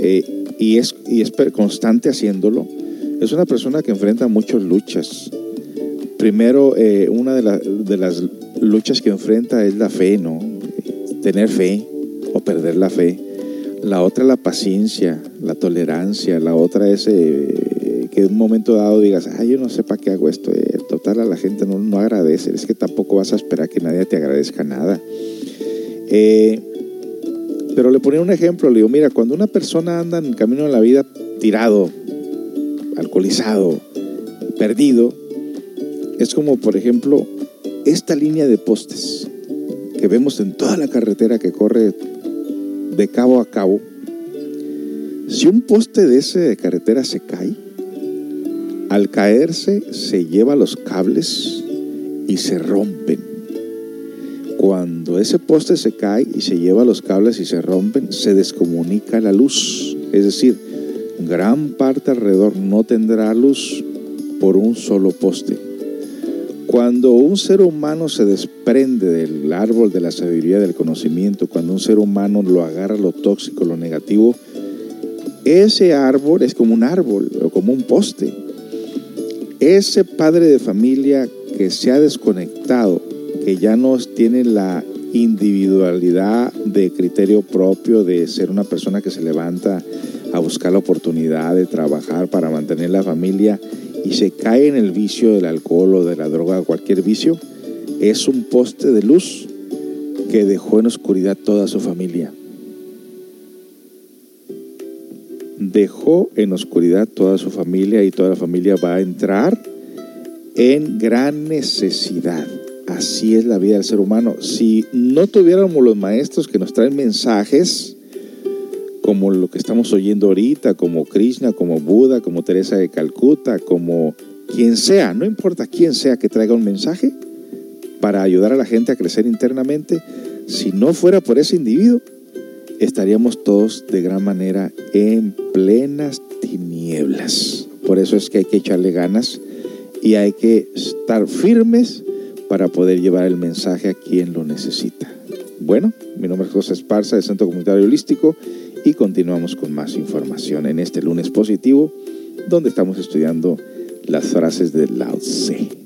eh, y, es, y es constante haciéndolo, es una persona que enfrenta muchas luchas. Primero, eh, una de, la- de las luchas que enfrenta es la fe, ¿no? Tener fe o perder la fe. La otra la paciencia, la tolerancia. La otra es eh, que en un momento dado digas, ay, yo no sé para qué hago esto. eh, total, a la gente no, no agradece. Es que tampoco vas a esperar que nadie te agradezca nada. Eh, pero le ponía un ejemplo, le digo, mira, cuando una persona anda en el camino de la vida tirado, alcoholizado, perdido, es como, por ejemplo, esta línea de postes que vemos en toda la carretera que corre de cabo a cabo. Si un poste de esa carretera se cae, al caerse se lleva los cables y se rompen. Cuando ese poste se cae y se lleva los cables y se rompen, se descomunica la luz. Es decir, gran parte alrededor no tendrá luz por un solo poste. Cuando un ser humano se desprende del árbol de la sabiduría del conocimiento, cuando un ser humano lo agarra lo tóxico, lo negativo, ese árbol es como un árbol o como un poste. Ese padre de familia que se ha desconectado, que ya no tiene la individualidad de criterio propio de ser una persona que se levanta a buscar la oportunidad de trabajar para mantener la familia y se cae en el vicio del alcohol o de la droga cualquier vicio, es un poste de luz que dejó en oscuridad toda su familia. Dejó en oscuridad toda su familia y toda la familia va a entrar en gran necesidad. Así es la vida del ser humano. Si no tuviéramos los maestros que nos traen mensajes, como lo que estamos oyendo ahorita, como Krishna, como Buda, como Teresa de Calcuta, como quien sea, no importa quién sea que traiga un mensaje para ayudar a la gente a crecer internamente, si no fuera por ese individuo, estaríamos todos de gran manera en plenas tinieblas. Por eso es que hay que echarle ganas y hay que estar firmes para poder llevar el mensaje a quien lo necesita. Bueno, mi nombre es José Esparza del Centro Comunitario Holístico y continuamos con más información en este lunes positivo, donde estamos estudiando las frases de Lao Tse.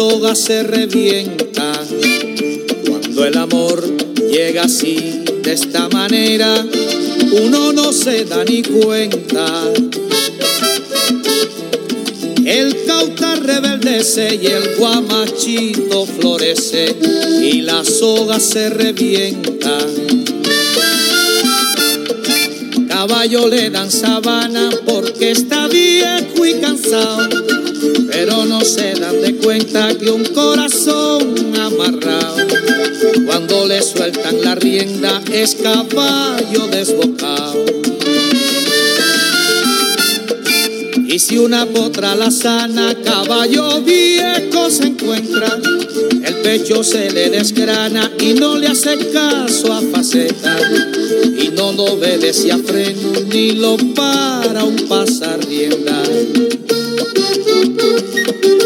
Soga se revienta. Cuando el amor llega así, de esta manera, uno no se da ni cuenta. El cauta rebeldece y el guamachito florece y la soga se revienta. Caballo le dan sabana porque está viejo y cansado. Pero no se dan de cuenta que un corazón amarrado, cuando le sueltan la rienda, es caballo desbocado. Y si una potra la sana, caballo viejo se encuentra, el pecho se le desgrana y no le hace caso a faceta. Y no lo obedece a freno ni lo para un pasar rienda. Caballo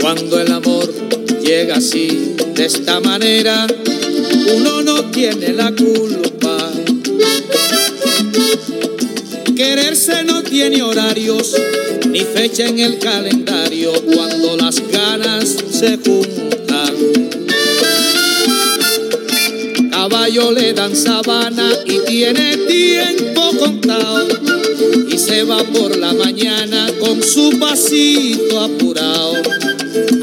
Cuando el amor llega así, de esta manera, uno no tiene la culpa. Quererse no tiene horarios ni fecha en el calendario cuando las ganas se juntan. Caballo le dan sabana y tiene tiempo contado se va por la mañana con su pasito apurado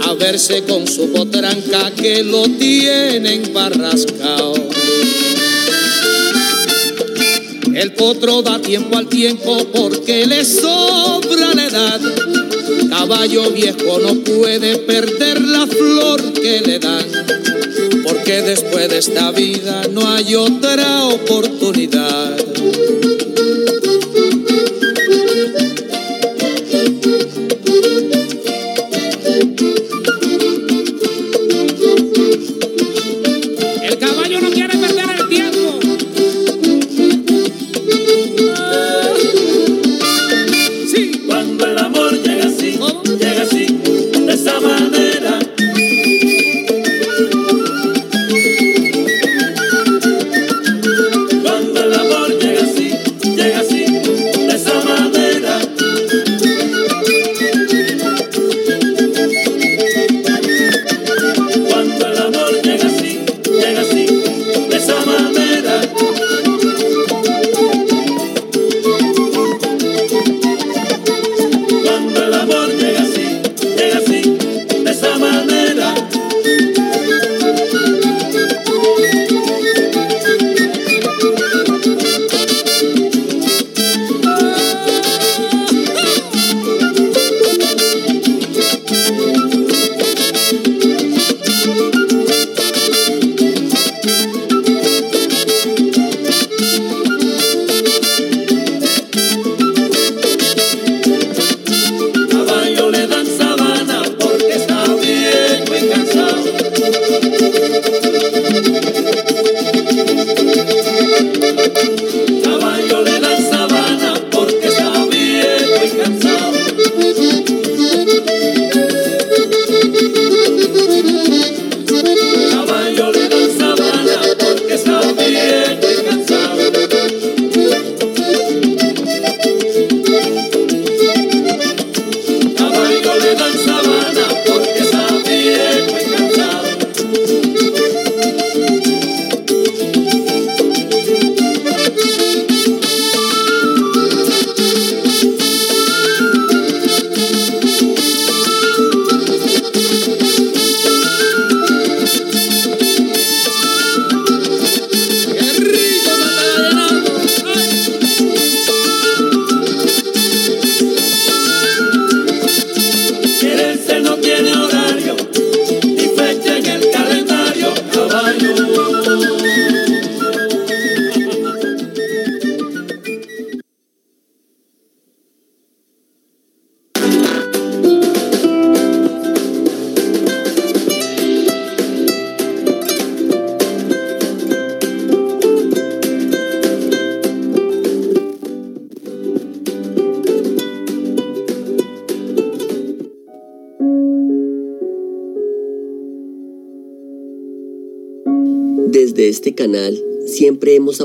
a verse con su potranca que lo tienen barrascao. El potro da tiempo al tiempo porque le sobra la edad. Caballo viejo no puede perder la flor que le dan, porque después de esta vida no hay otra oportunidad.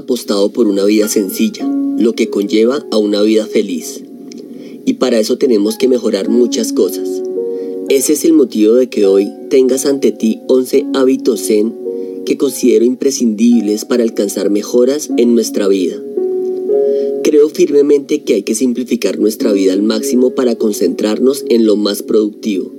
Apostado por una vida sencilla, lo que conlleva a una vida feliz. Y para eso tenemos que mejorar muchas cosas. Ese es el motivo de que hoy tengas ante ti 11 hábitos zen que considero imprescindibles para alcanzar mejoras en nuestra vida. Creo firmemente que hay que simplificar nuestra vida al máximo para concentrarnos en lo más productivo.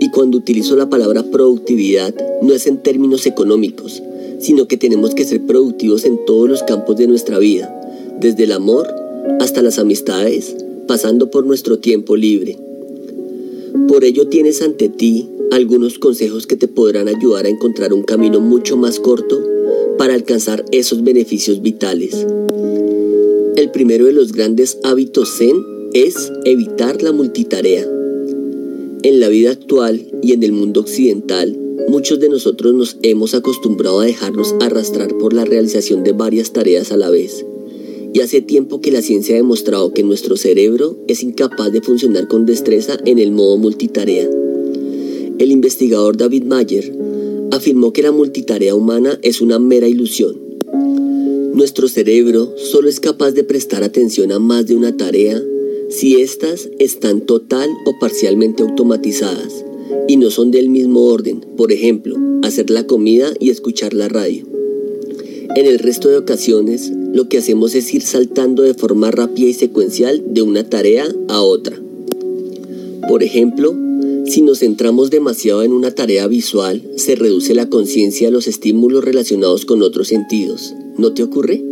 Y cuando utilizo la palabra productividad no es en términos económicos, sino que tenemos que ser productivos en todos los campos de nuestra vida, desde el amor hasta las amistades, pasando por nuestro tiempo libre. Por ello tienes ante ti algunos consejos que te podrán ayudar a encontrar un camino mucho más corto para alcanzar esos beneficios vitales. El primero de los grandes hábitos zen es evitar la multitarea. En la vida actual y en el mundo occidental, muchos de nosotros nos hemos acostumbrado a dejarnos arrastrar por la realización de varias tareas a la vez. Y hace tiempo que la ciencia ha demostrado que nuestro cerebro es incapaz de funcionar con destreza en el modo multitarea. El investigador David Mayer afirmó que la multitarea humana es una mera ilusión. Nuestro cerebro solo es capaz de prestar atención a más de una tarea si éstas están total o parcialmente automatizadas y no son del mismo orden, por ejemplo, hacer la comida y escuchar la radio. En el resto de ocasiones, lo que hacemos es ir saltando de forma rápida y secuencial de una tarea a otra. Por ejemplo, si nos centramos demasiado en una tarea visual, se reduce la conciencia de los estímulos relacionados con otros sentidos. ¿No te ocurre?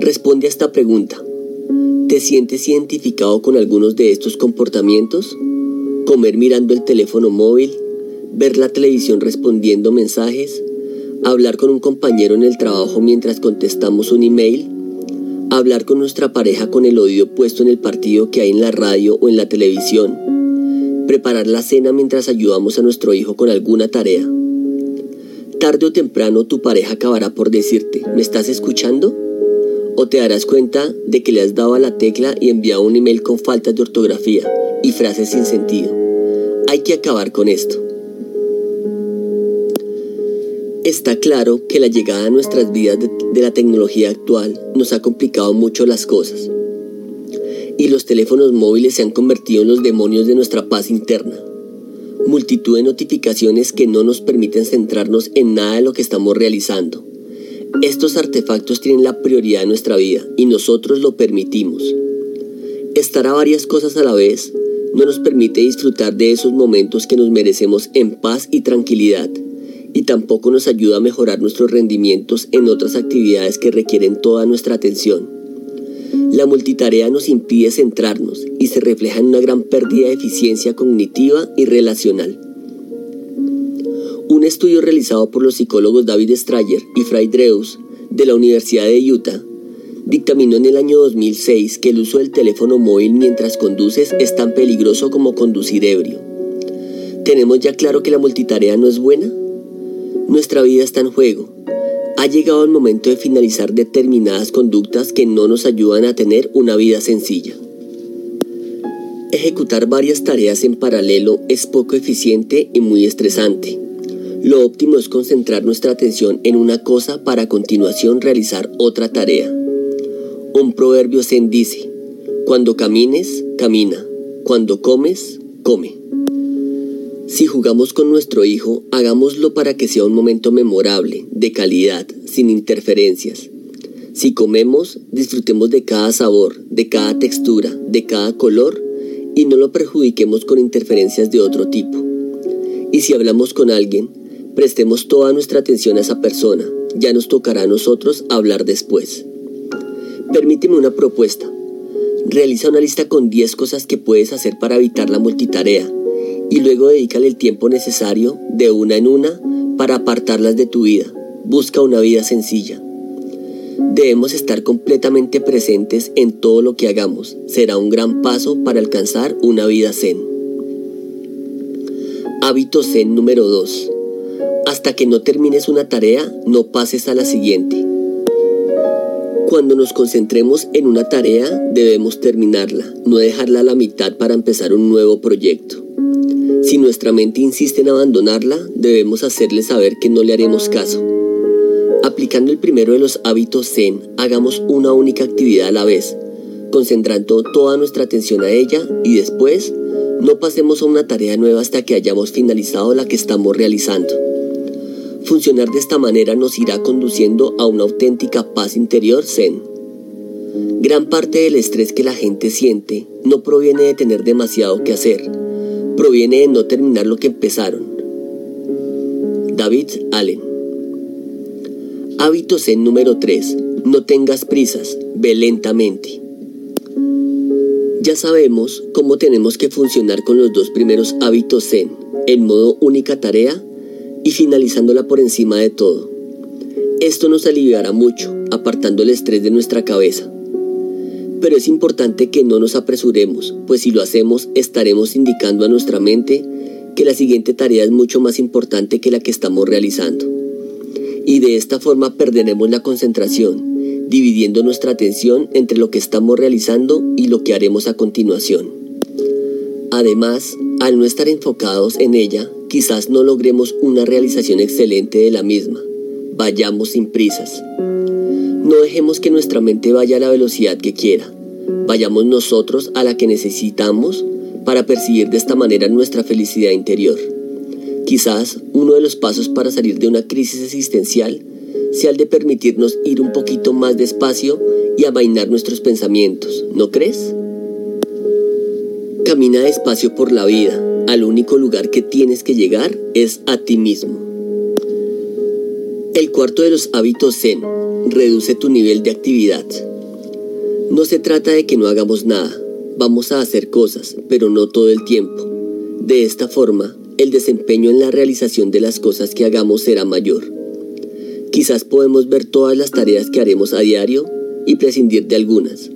Responde a esta pregunta. ¿Te sientes identificado con algunos de estos comportamientos? Comer mirando el teléfono móvil, ver la televisión respondiendo mensajes, hablar con un compañero en el trabajo mientras contestamos un email, hablar con nuestra pareja con el oído puesto en el partido que hay en la radio o en la televisión, preparar la cena mientras ayudamos a nuestro hijo con alguna tarea. Tarde o temprano tu pareja acabará por decirte, ¿me estás escuchando? O te darás cuenta de que le has dado a la tecla y enviado un email con faltas de ortografía y frases sin sentido. Hay que acabar con esto. Está claro que la llegada a nuestras vidas de, de, la tecnología actual nos ha complicado mucho las cosas. Y los teléfonos móviles se han convertido en los demonios de nuestra paz interna. Multitud de notificaciones que no nos permiten centrarnos en nada de lo que estamos realizando. Estos artefactos tienen la prioridad en nuestra vida y nosotros lo permitimos. Estar a varias cosas a la vez no nos permite disfrutar de esos momentos que nos merecemos en paz y tranquilidad y tampoco nos ayuda a mejorar nuestros rendimientos en otras actividades que requieren toda nuestra atención. La multitarea nos impide centrarnos y se refleja en una gran pérdida de eficiencia cognitiva y relacional. Un estudio realizado por los psicólogos David Strayer y Fry Drews de la Universidad de Utah dictaminó en el año 2006 que el uso del teléfono móvil mientras conduces es tan peligroso como conducir ebrio. ¿Tenemos ya claro que la multitarea no es buena? Nuestra vida está en juego. Ha llegado el momento de finalizar determinadas conductas que no nos ayudan a tener una vida sencilla. Ejecutar varias tareas en paralelo es poco eficiente y muy estresante. Lo óptimo es concentrar nuestra atención en una cosa para a continuación realizar otra tarea. Un proverbio zen dice, cuando camines, camina, cuando comes, come. Si jugamos con nuestro hijo, hagámoslo para que sea un momento memorable, de calidad, sin interferencias. Si comemos, disfrutemos de cada sabor, de cada textura, de cada color y no lo perjudiquemos con interferencias de otro tipo. Y si hablamos con alguien, prestemos toda nuestra atención a esa persona. Ya nos tocará a nosotros hablar después. Permíteme una propuesta. Realiza una lista con 10 cosas que puedes hacer para evitar la multitarea y luego dedícale el tiempo necesario de una en una para apartarlas de tu vida. Busca una vida sencilla. Debemos estar completamente presentes en todo lo que hagamos. Será un gran paso para alcanzar una vida zen. Hábito zen número 2. Hasta que no termines una tarea, no pases a la siguiente. Cuando nos concentremos en una tarea, debemos terminarla, no dejarla a la mitad para empezar un nuevo proyecto. Si nuestra mente insiste en abandonarla, debemos hacerle saber que no le haremos caso. Aplicando el primero de los hábitos Zen, hagamos una única actividad a la vez, concentrando toda nuestra atención a ella y después no pasemos a una tarea nueva hasta que hayamos finalizado la que estamos realizando. Funcionar de esta manera nos irá conduciendo a una auténtica paz interior zen. Gran parte del estrés que la gente siente no proviene de tener demasiado que hacer, proviene de no terminar lo que empezaron. David Allen Hábito zen número 3. No tengas prisas, ve lentamente. Ya sabemos cómo tenemos que funcionar con los dos primeros hábitos zen, en modo única tarea y finalizándola por encima de todo. Esto nos aliviará mucho, apartando el estrés de nuestra cabeza. Pero es importante que no nos apresuremos, pues si lo hacemos estaremos indicando a nuestra mente que la siguiente tarea es mucho más importante que la que estamos realizando. Y de esta forma perderemos la concentración, dividiendo nuestra atención entre lo que estamos realizando y lo que haremos a continuación. Además, al no estar enfocados en ella, quizás no logremos una realización excelente de la misma. Vayamos sin prisas. No dejemos que nuestra mente vaya a la velocidad que quiera. Vayamos nosotros a la que necesitamos para percibir de esta manera nuestra felicidad interior. Quizás uno de los pasos para salir de una crisis existencial sea el de permitirnos ir un poquito más despacio y amainar nuestros pensamientos, ¿no crees? Camina despacio por la vida, al único lugar que tienes que llegar es a ti mismo. El cuarto de los hábitos Zen, reduce tu nivel de actividad. No se trata de que no hagamos nada, vamos a hacer cosas, pero no todo el tiempo. De esta forma, el desempeño en la realización de las cosas que hagamos será mayor. Quizás podemos ver todas las tareas que haremos a diario y prescindir de algunas.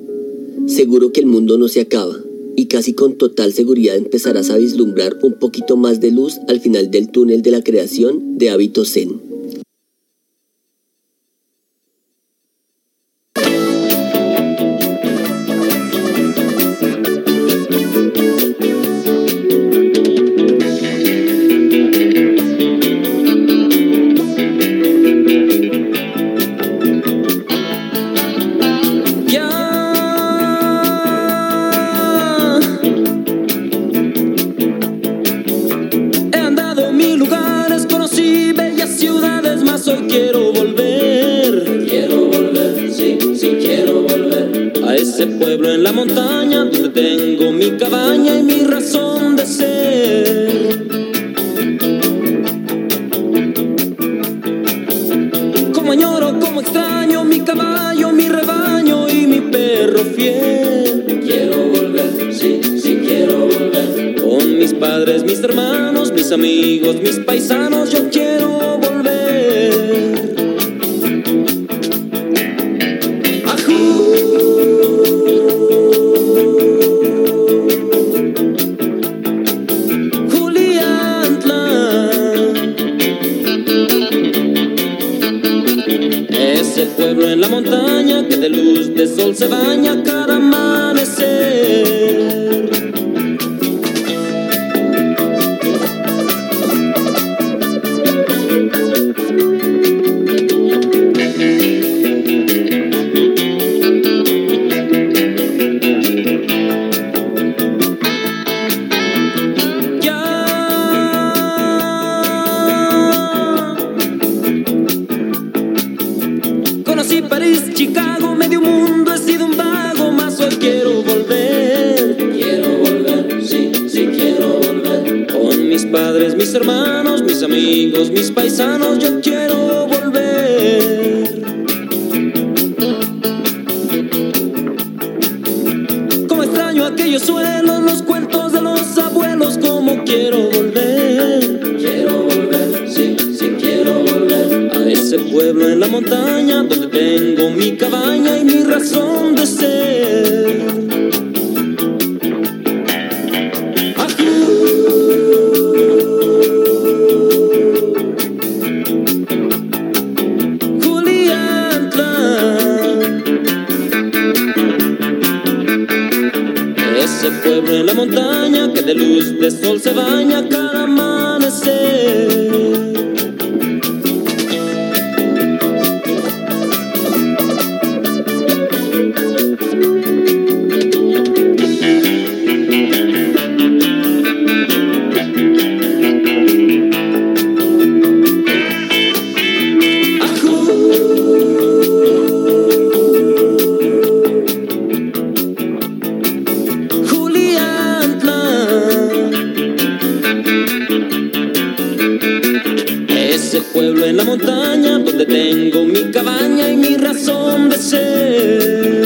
Seguro que el mundo no se acaba, y casi con total seguridad empezarás a vislumbrar un poquito más de luz al final del túnel de la creación de hábitos zen. Donde tengo mi cabaña y mi razón de ser.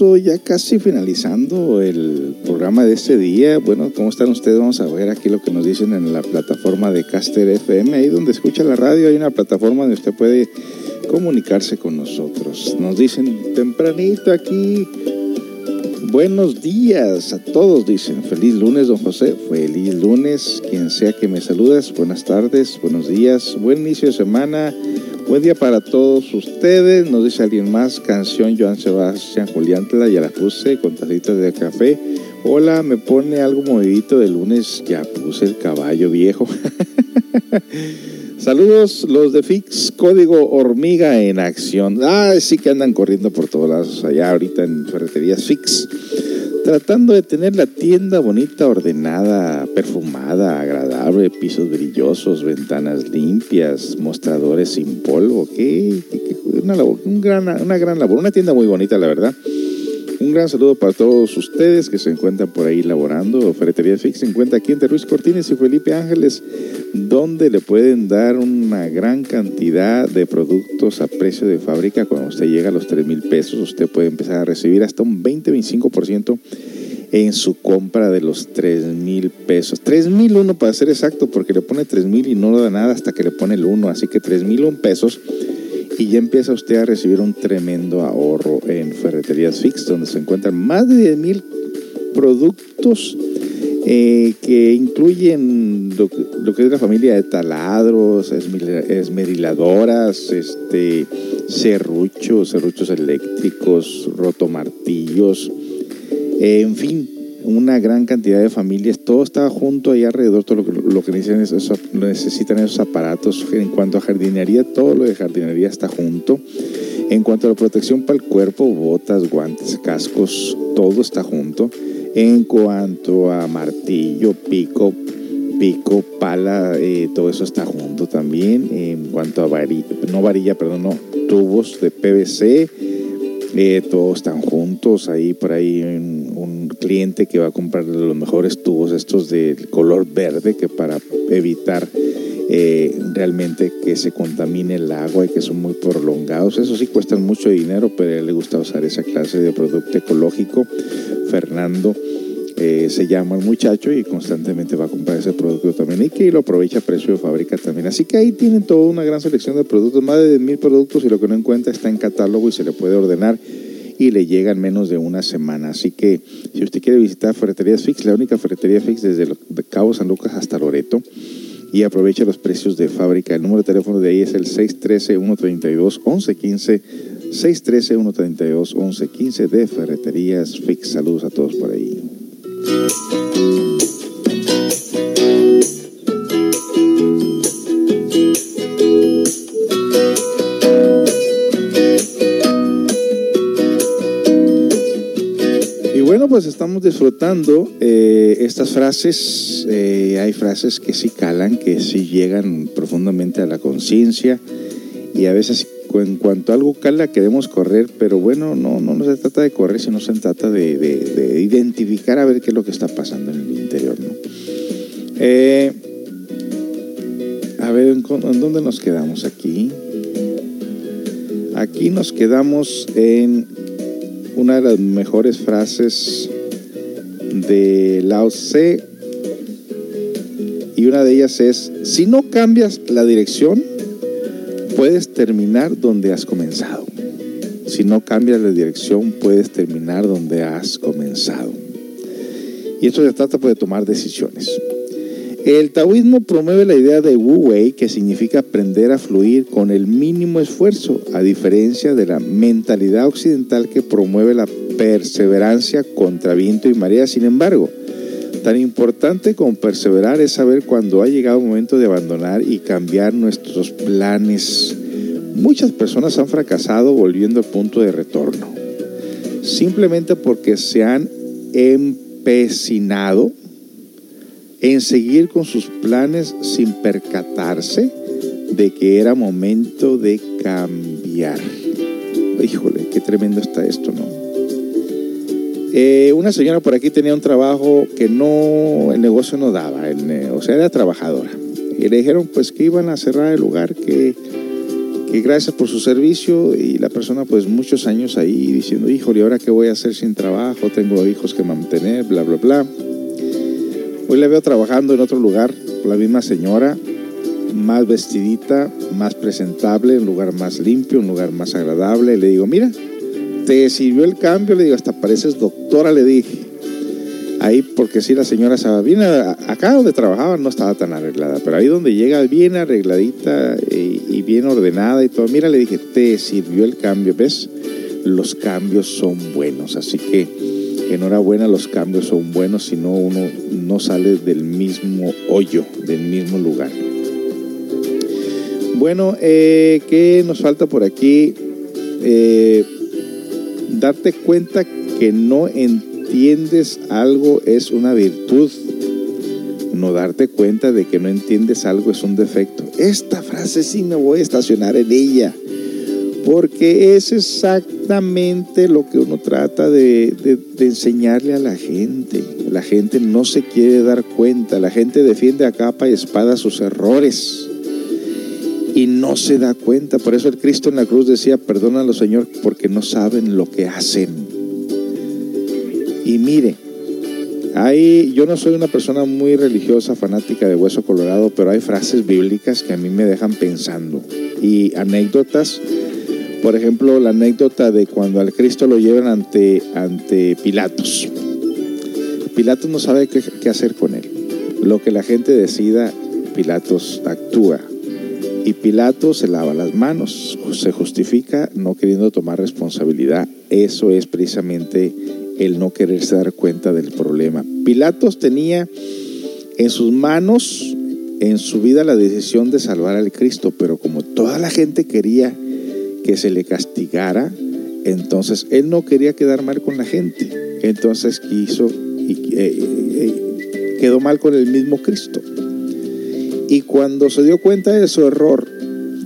Regreso, ya casi finalizando el programa de este día. Bueno, ¿cómo están ustedes? Vamos a ver aquí lo que nos dicen en la plataforma de Caster FM, ahí donde escucha la radio, hay una plataforma donde usted puede comunicarse con nosotros. Nos dicen tempranito aquí, buenos días a todos, dicen. Feliz lunes, don José. Feliz lunes, quien sea que me saludas. Buenas tardes, buenos días, buen inicio de semana. Buen día para todos ustedes. Nos dice alguien más. Canción Joan Sebastián Julián. Ya la puse con tacitas de café. Hola, me pone algo movidito de lunes. Ya puse el caballo viejo. Saludos los de Fix, código hormiga en acción. Ah, sí que andan corriendo por todos lados allá ahorita en ferreterías Fix. Tratando de tener la tienda bonita, ordenada, perfumada, agradable, pisos brillosos, ventanas limpias, mostradores sin polvo. ¿Qué? Una, labor- un gran, una gran labor, una tienda muy bonita, la verdad. Un gran saludo para todos ustedes que se encuentran por ahí laborando. Ferretería Fix se encuentra aquí entre Ruiz Cortines y Felipe Ángeles, donde le pueden dar una gran cantidad de productos a precio de fábrica. Cuando usted llega a los 3 mil pesos, usted puede empezar a recibir hasta un 20-25% en su compra de los 3 mil pesos. 3 mil uno para ser exacto, porque le pone 3 mil y no le da nada hasta que le pone el 1. Así que 3 mil pesos y ya empieza usted a recibir un tremendo ahorro en Ferreterías Fix, donde se encuentran más de 10 mil productos eh, que incluyen lo, que- es la familia de taladros, esmeriladoras, este, serruchos, serruchos eléctricos, rotomartillos, eh, en fin, una gran cantidad de familias. Todo estaba junto ahí alrededor, todo lo que, necesitan esos aparatos. En cuanto a jardinería, todo lo de jardinería está junto. En cuanto a la protección para el cuerpo, botas, guantes, cascos, todo está junto. En cuanto a martillo, pico, pico, pala, eh, todo eso está junto también. En cuanto a varilla, no varilla, perdón, no, tubos de PVC, eh, todos están juntos. Ahí por ahí un, cliente que va a comprar los mejores tubos, estos de color verde, que para evitar eh, realmente que se contamine el agua y que son muy prolongados. Eso sí cuestan mucho dinero, pero él le gusta usar esa clase de producto ecológico. Fernando eh, se llama el muchacho y constantemente va a comprar ese producto también y que lo aprovecha a precio de fábrica también. Así que ahí tienen toda una gran selección de productos, más de mil productos y lo que no encuentra está en catálogo y se le puede ordenar y le llega en menos de una semana. Así que si usted quiere visitar Ferreterías Fix, la única ferretería Fix desde Cabo San Lucas hasta Loreto y aprovecha los precios de fábrica. El número de teléfono de ahí es el 613-132-1115. 613-132-1115 de Ferreterías Fix. Saludos a todos por ahí. Y bueno, pues estamos disfrutando eh, estas frases. eh, hay frases que sí calan, que sí llegan profundamente a la conciencia. Y a veces en cuanto algo cala queremos correr, pero bueno, no, no, se trata de correr, sino se trata de, de- de identificar a ver qué es lo que está pasando en el interior. ¿no? Eh, a ver, ¿en, en dónde nos quedamos aquí? Aquí nos quedamos en una de las mejores frases de Lao Tse y una de ellas es, si no cambias la dirección, puedes terminar donde has comenzado. Si no cambias la dirección, puedes terminar donde has comenzado. Y esto se trata pues, de tomar decisiones. El taoísmo promueve la idea de Wu Wei, que significa aprender a fluir con el mínimo esfuerzo, a diferencia de la mentalidad occidental que promueve la perseverancia contra viento y marea. Sin embargo, Tan importante como perseverar es saber cuando ha llegado el momento de abandonar y cambiar nuestros planes. Muchas personas han fracasado volviendo al punto de retorno, simplemente porque se han empecinado en seguir con sus planes sin percatarse de que era momento de cambiar. Híjole, qué tremendo está esto, ¿no? Eh, una señora por aquí tenía un trabajo que no, el negocio no daba, el, o sea, era trabajadora. Y le dijeron pues que iban a cerrar el lugar, que, que gracias por su servicio y la persona pues muchos años ahí diciendo, híjole, ¿ahora qué voy a hacer sin trabajo? Tengo hijos que mantener, bla, bla, bla. Hoy la veo trabajando en otro lugar, la misma señora, más vestidita, más presentable, un lugar más limpio, un lugar más agradable. Le digo, mira, te sirvió el cambio, le digo, hasta pareces doctora, le dije. Ahí, porque si la señora estaba acá donde trabajaba no estaba tan arreglada, pero ahí donde llega bien arregladita y, y bien ordenada y todo, mira, le dije, te sirvió el cambio, ¿ves? Los cambios son buenos, así que enhorabuena, los cambios son buenos, si no uno no sale del mismo hoyo, del mismo lugar. Bueno, eh, ¿qué nos falta por aquí? Eh, darte cuenta que no entiendes algo es una virtud. No darte cuenta de que no entiendes algo es un defecto. Esta frase sí me voy a estacionar en ella. Porque es exactamente lo que uno trata de, de, de, enseñarle a la gente. La gente no se quiere dar cuenta. La gente defiende a capa y espada sus errores. Y no se da cuenta. Por eso el Cristo en la cruz decía, perdónalo Señor, porque no saben lo que hacen. Y mire, hay, yo no soy una persona muy religiosa, fanática de Hueso Colorado, pero hay frases bíblicas que a mí me dejan pensando. Y anécdotas por ejemplo, la anécdota de cuando al Cristo lo llevan ante, ante Pilatos. Pilatos no sabe qué, qué, hacer con él. Lo que la gente decida, Pilatos actúa. Y Pilatos se lava las manos, se justifica no queriendo tomar responsabilidad. Eso es precisamente el no quererse dar cuenta del problema. Pilatos tenía en sus manos, en su vida, la decisión de salvar al Cristo, pero como toda la gente quería que se le castigara, entonces él no quería quedar mal con la gente, entonces quiso y eh, eh, quedó mal con el mismo Cristo. Y cuando se dio cuenta de su error,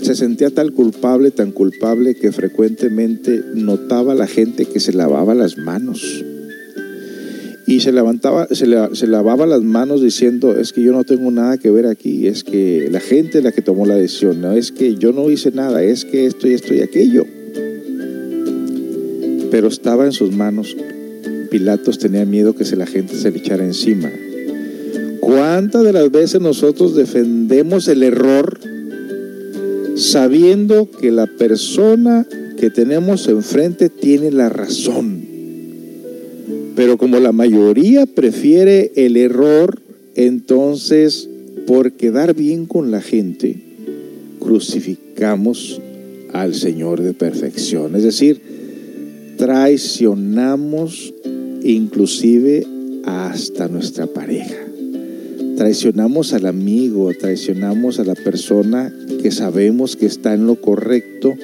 se sentía tan culpable, tan culpable que frecuentemente notaba la gente que se lavaba las manos. Y se, levantaba, se, la, se lavaba las manos diciendo, es que yo no tengo nada que ver aquí, es que la gente es la que tomó la decisión, no es que yo no hice nada, es que esto y esto y aquello. Pero estaba en sus manos. Pilatos tenía miedo que se la gente se le echara encima. ¿Cuántas de las veces nosotros defendemos el error sabiendo que la persona que tenemos enfrente tiene la razón? Pero como la mayoría prefiere el error, entonces por quedar bien con la gente, crucificamos al Señor de perfección. Es decir, traicionamos inclusive hasta nuestra pareja. Traicionamos al amigo, traicionamos a la persona que sabemos que está en lo correcto,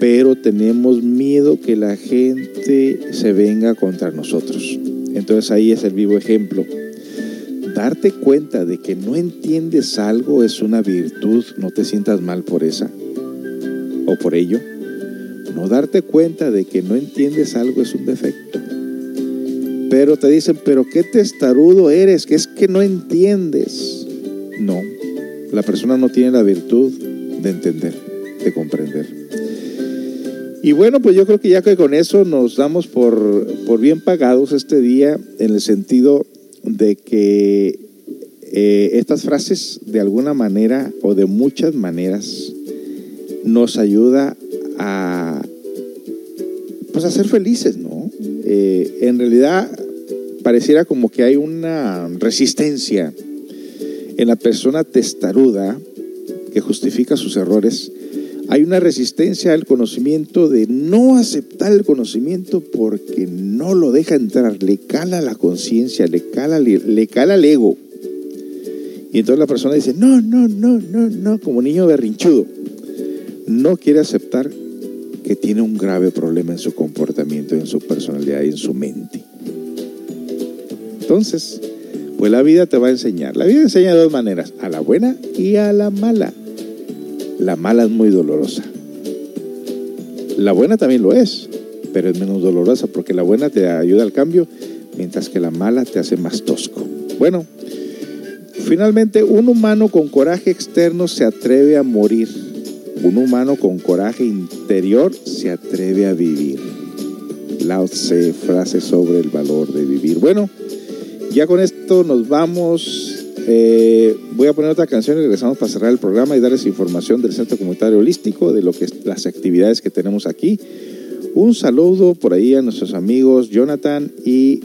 pero tenemos miedo que la gente se venga contra nosotros. Entonces ahí es el vivo ejemplo. Darte cuenta de que no entiendes algo es una virtud, no te sientas mal por esa o por ello. No darte cuenta de que no entiendes algo es un defecto. Pero te dicen, pero qué testarudo eres, es que no entiendes. No, la persona no tiene la virtud de entender, de comprender. Y bueno, pues yo creo que ya que con eso nos damos por, por bien pagados este día en el sentido de que eh, estas frases de alguna manera o de muchas maneras nos ayuda a pues a ser felices, ¿no? Eh, en realidad pareciera como que hay una resistencia en la persona testaruda que justifica sus errores Hay una resistencia al conocimiento de no aceptar el conocimiento porque no lo deja entrar, le cala la conciencia, le cala, le, cala el ego. Y entonces la persona dice, no, no, no, no, no, como niño berrinchudo. No quiere aceptar que tiene un grave problema en su comportamiento, en su personalidad y en su mente. Entonces, pues la vida te va a enseñar. La vida enseña de dos maneras, a la buena y a la mala. La mala es muy dolorosa. La buena también lo es, pero es menos dolorosa porque la buena te ayuda al cambio, mientras que la mala te hace más tosco. Bueno, finalmente un humano con coraje externo se atreve a morir. Un humano con coraje interior se atreve a vivir. Lao Tse, frase sobre el valor de vivir. Bueno, ya con esto nos vamos. Eh, voy a poner otra canción y regresamos para cerrar el programa y darles información del Centro Comunitario Holístico, de lo que las actividades que tenemos aquí. Un saludo por ahí a nuestros amigos Jonathan y,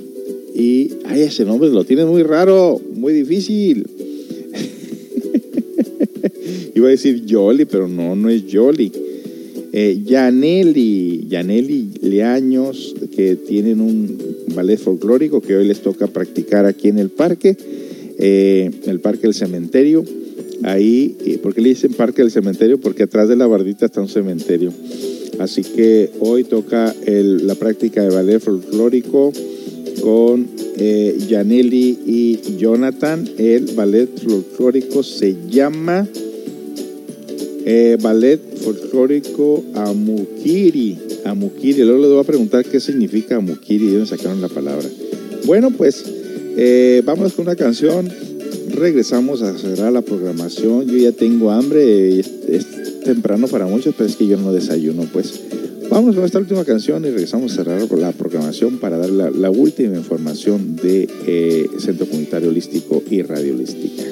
y ay, ese nombre lo tiene muy raro, muy difícil. Iba a decir Jolly, pero no, no es Jolly. Eh, Yaneli, Yaneli Leaños, que tienen un ballet folclórico que hoy les toca practicar aquí en el parque, eh, el parque del cementerio. Ahí, eh, ¿por qué le dicen parque del cementerio? Porque atrás de la bardita está un cementerio. Así que hoy toca la práctica de ballet folclórico con eh, Yaneli y Jonathan. El ballet folclórico se llama eh, ballet folclórico Amukiri. Amukiri. Luego les voy a preguntar qué significa Amukiri de dónde sacaron la palabra. Bueno, pues eh, vamos con una canción. Regresamos a cerrar la programación. Yo ya tengo hambre. Es, temprano para muchos, pero es que yo no desayuno. Pues vamos con esta última canción y regresamos a cerrar la programación para dar la, la última información de eh, Centro Comunitario Holístico y Radio Holística.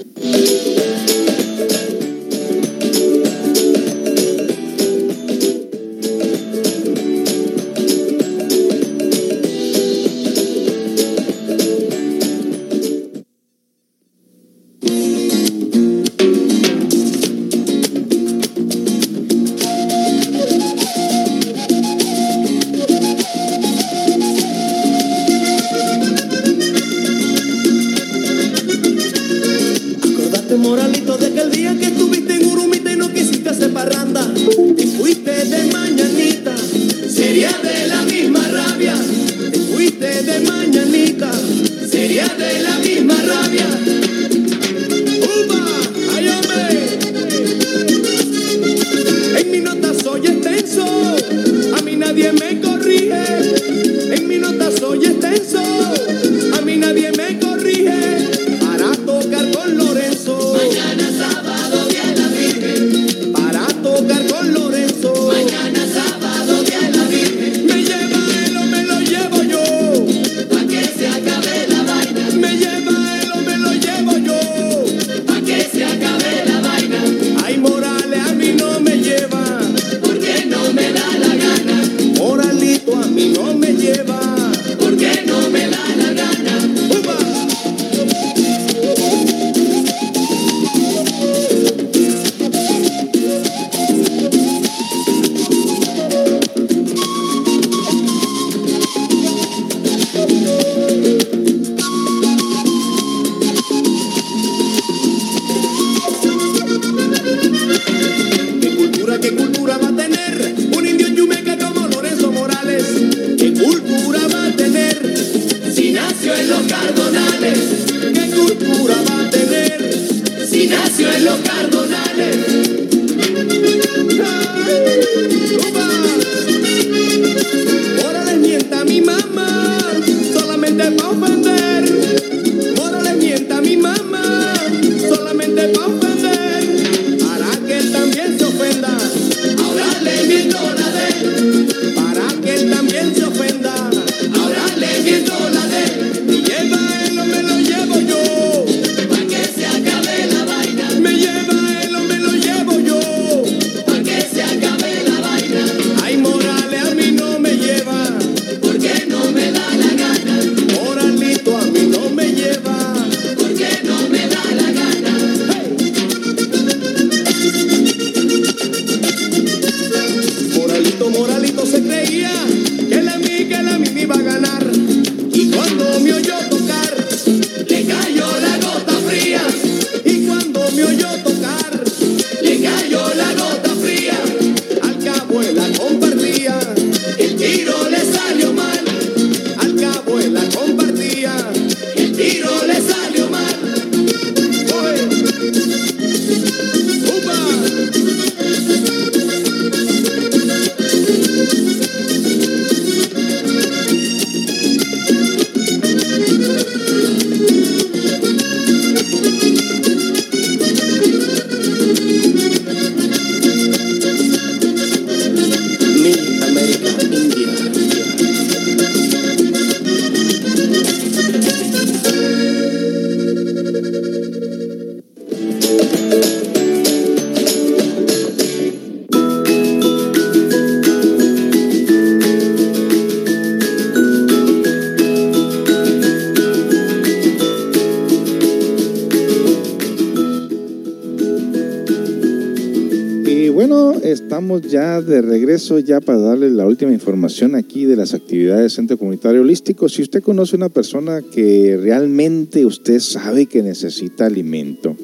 Estamos ya de regreso ya para darle la última información aquí de las actividades del Centro Comunitario Holístico. Si usted conoce una persona que realmente usted sabe que necesita alimento,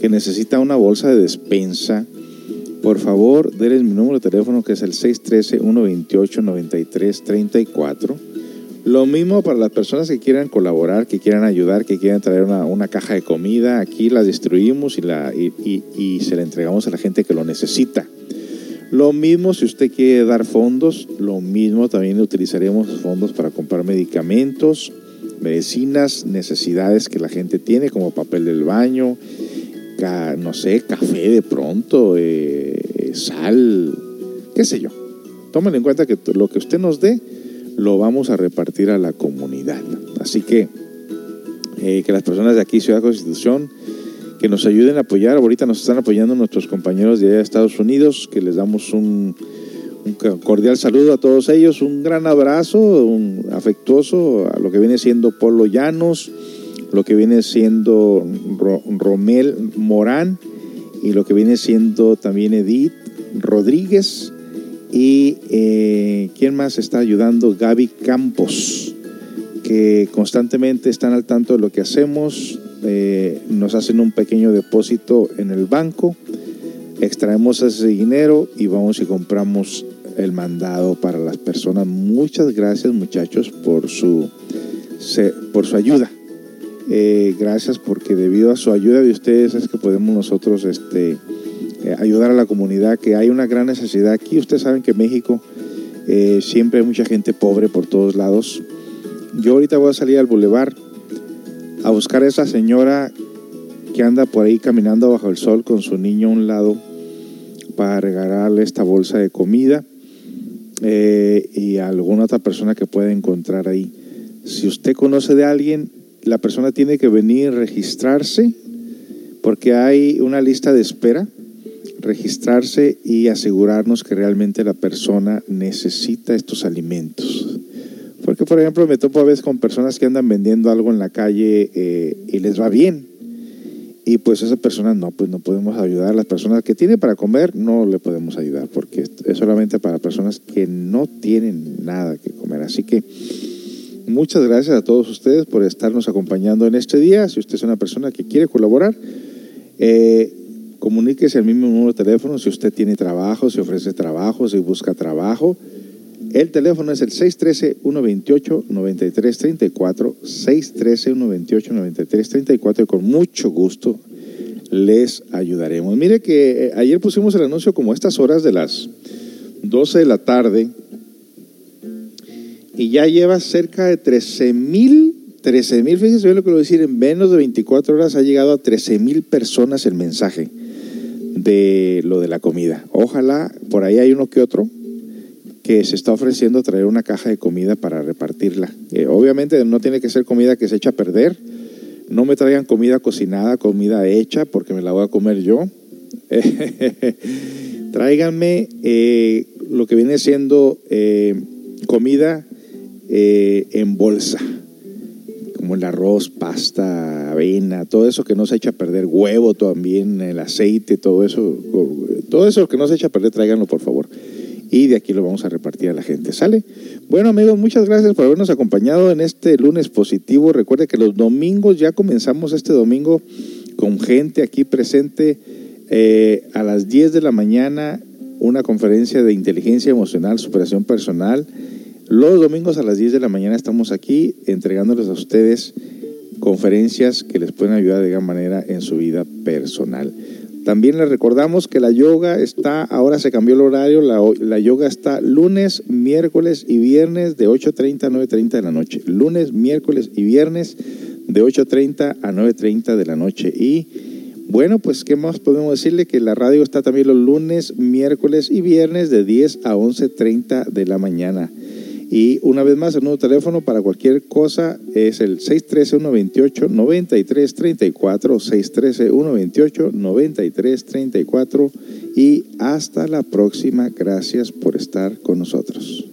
que necesita una bolsa de despensa, por favor, denle mi número de teléfono que es el 613-128-9334. Lo mismo para las personas que quieran colaborar, que quieran ayudar, que quieran traer una, una caja de comida. Aquí la distribuimos y, la, y, y- y se la entregamos a la gente que lo necesita. Lo mismo si usted quiere dar fondos, lo mismo también utilizaremos fondos para comprar medicamentos, medicinas, necesidades que la gente tiene, como papel del baño, no sé, café de pronto, eh, sal, qué sé yo. Tómenlo en cuenta que lo que usted nos dé lo vamos a repartir a la comunidad. Así que eh, que las personas de aquí, Ciudad Constitución, que nos ayuden a apoyar. Ahorita nos están apoyando nuestros compañeros de allá de Estados Unidos, que les damos un, cordial saludo a todos ellos, un gran abrazo, un afectuoso a lo que viene siendo Polo Llanos, lo que viene siendo Ro- Romel Morán y lo que viene siendo también Edith Rodríguez y eh, quién más está ayudando Gaby Campos que constantemente están al tanto de lo que hacemos eh, nos hacen un pequeño depósito en el banco extraemos ese dinero y vamos y compramos el mandado para las personas muchas gracias muchachos por su por su ayuda Eh, gracias porque debido a su ayuda de ustedes es que podemos nosotros este, eh, ayudar a la comunidad, que hay una gran necesidad aquí. Ustedes saben que en México siempre hay mucha gente pobre por todos lados. Yo ahorita voy a salir al bulevar a buscar a esa señora que anda por ahí caminando bajo el sol con su niño a un lado para regalarle esta bolsa de comida eh, y a alguna otra persona que pueda encontrar ahí. Si usted conoce de alguien, la persona tiene que venir, registrarse, porque hay una lista de espera, registrarse y asegurarnos que realmente la persona necesita estos alimentos. Porque, por ejemplo, me topo a veces con personas que andan vendiendo algo en la calle eh, y les va bien. Y pues esa persona no, pues no podemos ayudar. Las personas que tienen para comer no le podemos ayudar porque es solamente para personas que no tienen nada que comer. Así que muchas gracias a todos ustedes por estarnos acompañando en este día. Si usted es una persona que quiere colaborar, eh, comuníquese al mismo número de teléfono si usted tiene trabajo, si ofrece trabajo, si busca trabajo. El teléfono es el 613-128-9334, 613-128-9334 y con mucho gusto les ayudaremos. Mire que eh, ayer pusimos el anuncio como a estas horas de las 12 de la tarde y ya lleva cerca de 13 mil, 13 mil, fíjense bien lo que lo voy a decir, en menos de 24 horas ha llegado a 13 mil personas el mensaje de lo de la comida. Ojalá, por ahí hay uno que otro que se está ofreciendo traer una caja de comida para repartirla. Eh, obviamente no tiene que ser comida que se echa a perder. No me traigan comida cocinada, comida hecha, porque me la voy a comer yo. Tráiganme eh, lo que viene siendo eh, comida en bolsa, como el arroz, pasta, avena, todo eso que no se echa a perder, huevo también, el aceite, todo eso, todo eso que no se echa a perder, tráiganlo por favor y de aquí lo vamos a repartir a la gente. ¿Sale? Bueno amigos, muchas gracias por habernos acompañado en este lunes positivo. Recuerde que los domingos ya comenzamos este domingo con gente aquí presente eh, a las 10 de la mañana, una conferencia de inteligencia emocional, superación personal. Los domingos a las 10 de la mañana estamos aquí entregándoles a ustedes conferencias que les pueden ayudar de gran manera en su vida personal. También les recordamos que la yoga está, ahora se cambió el horario, la, la yoga está lunes, miércoles y viernes de 8.30 a 9.30 de la noche. Lunes, miércoles y viernes de 8.30 a 9.30 de la noche. Y bueno, pues qué más podemos decirle que la radio está también los lunes, miércoles y viernes de 10 a 11.30 de la mañana. Y una vez más, el nuevo teléfono para cualquier cosa es el 613-128-9334, 613-128-9334 y hasta la próxima. Gracias por estar con nosotros.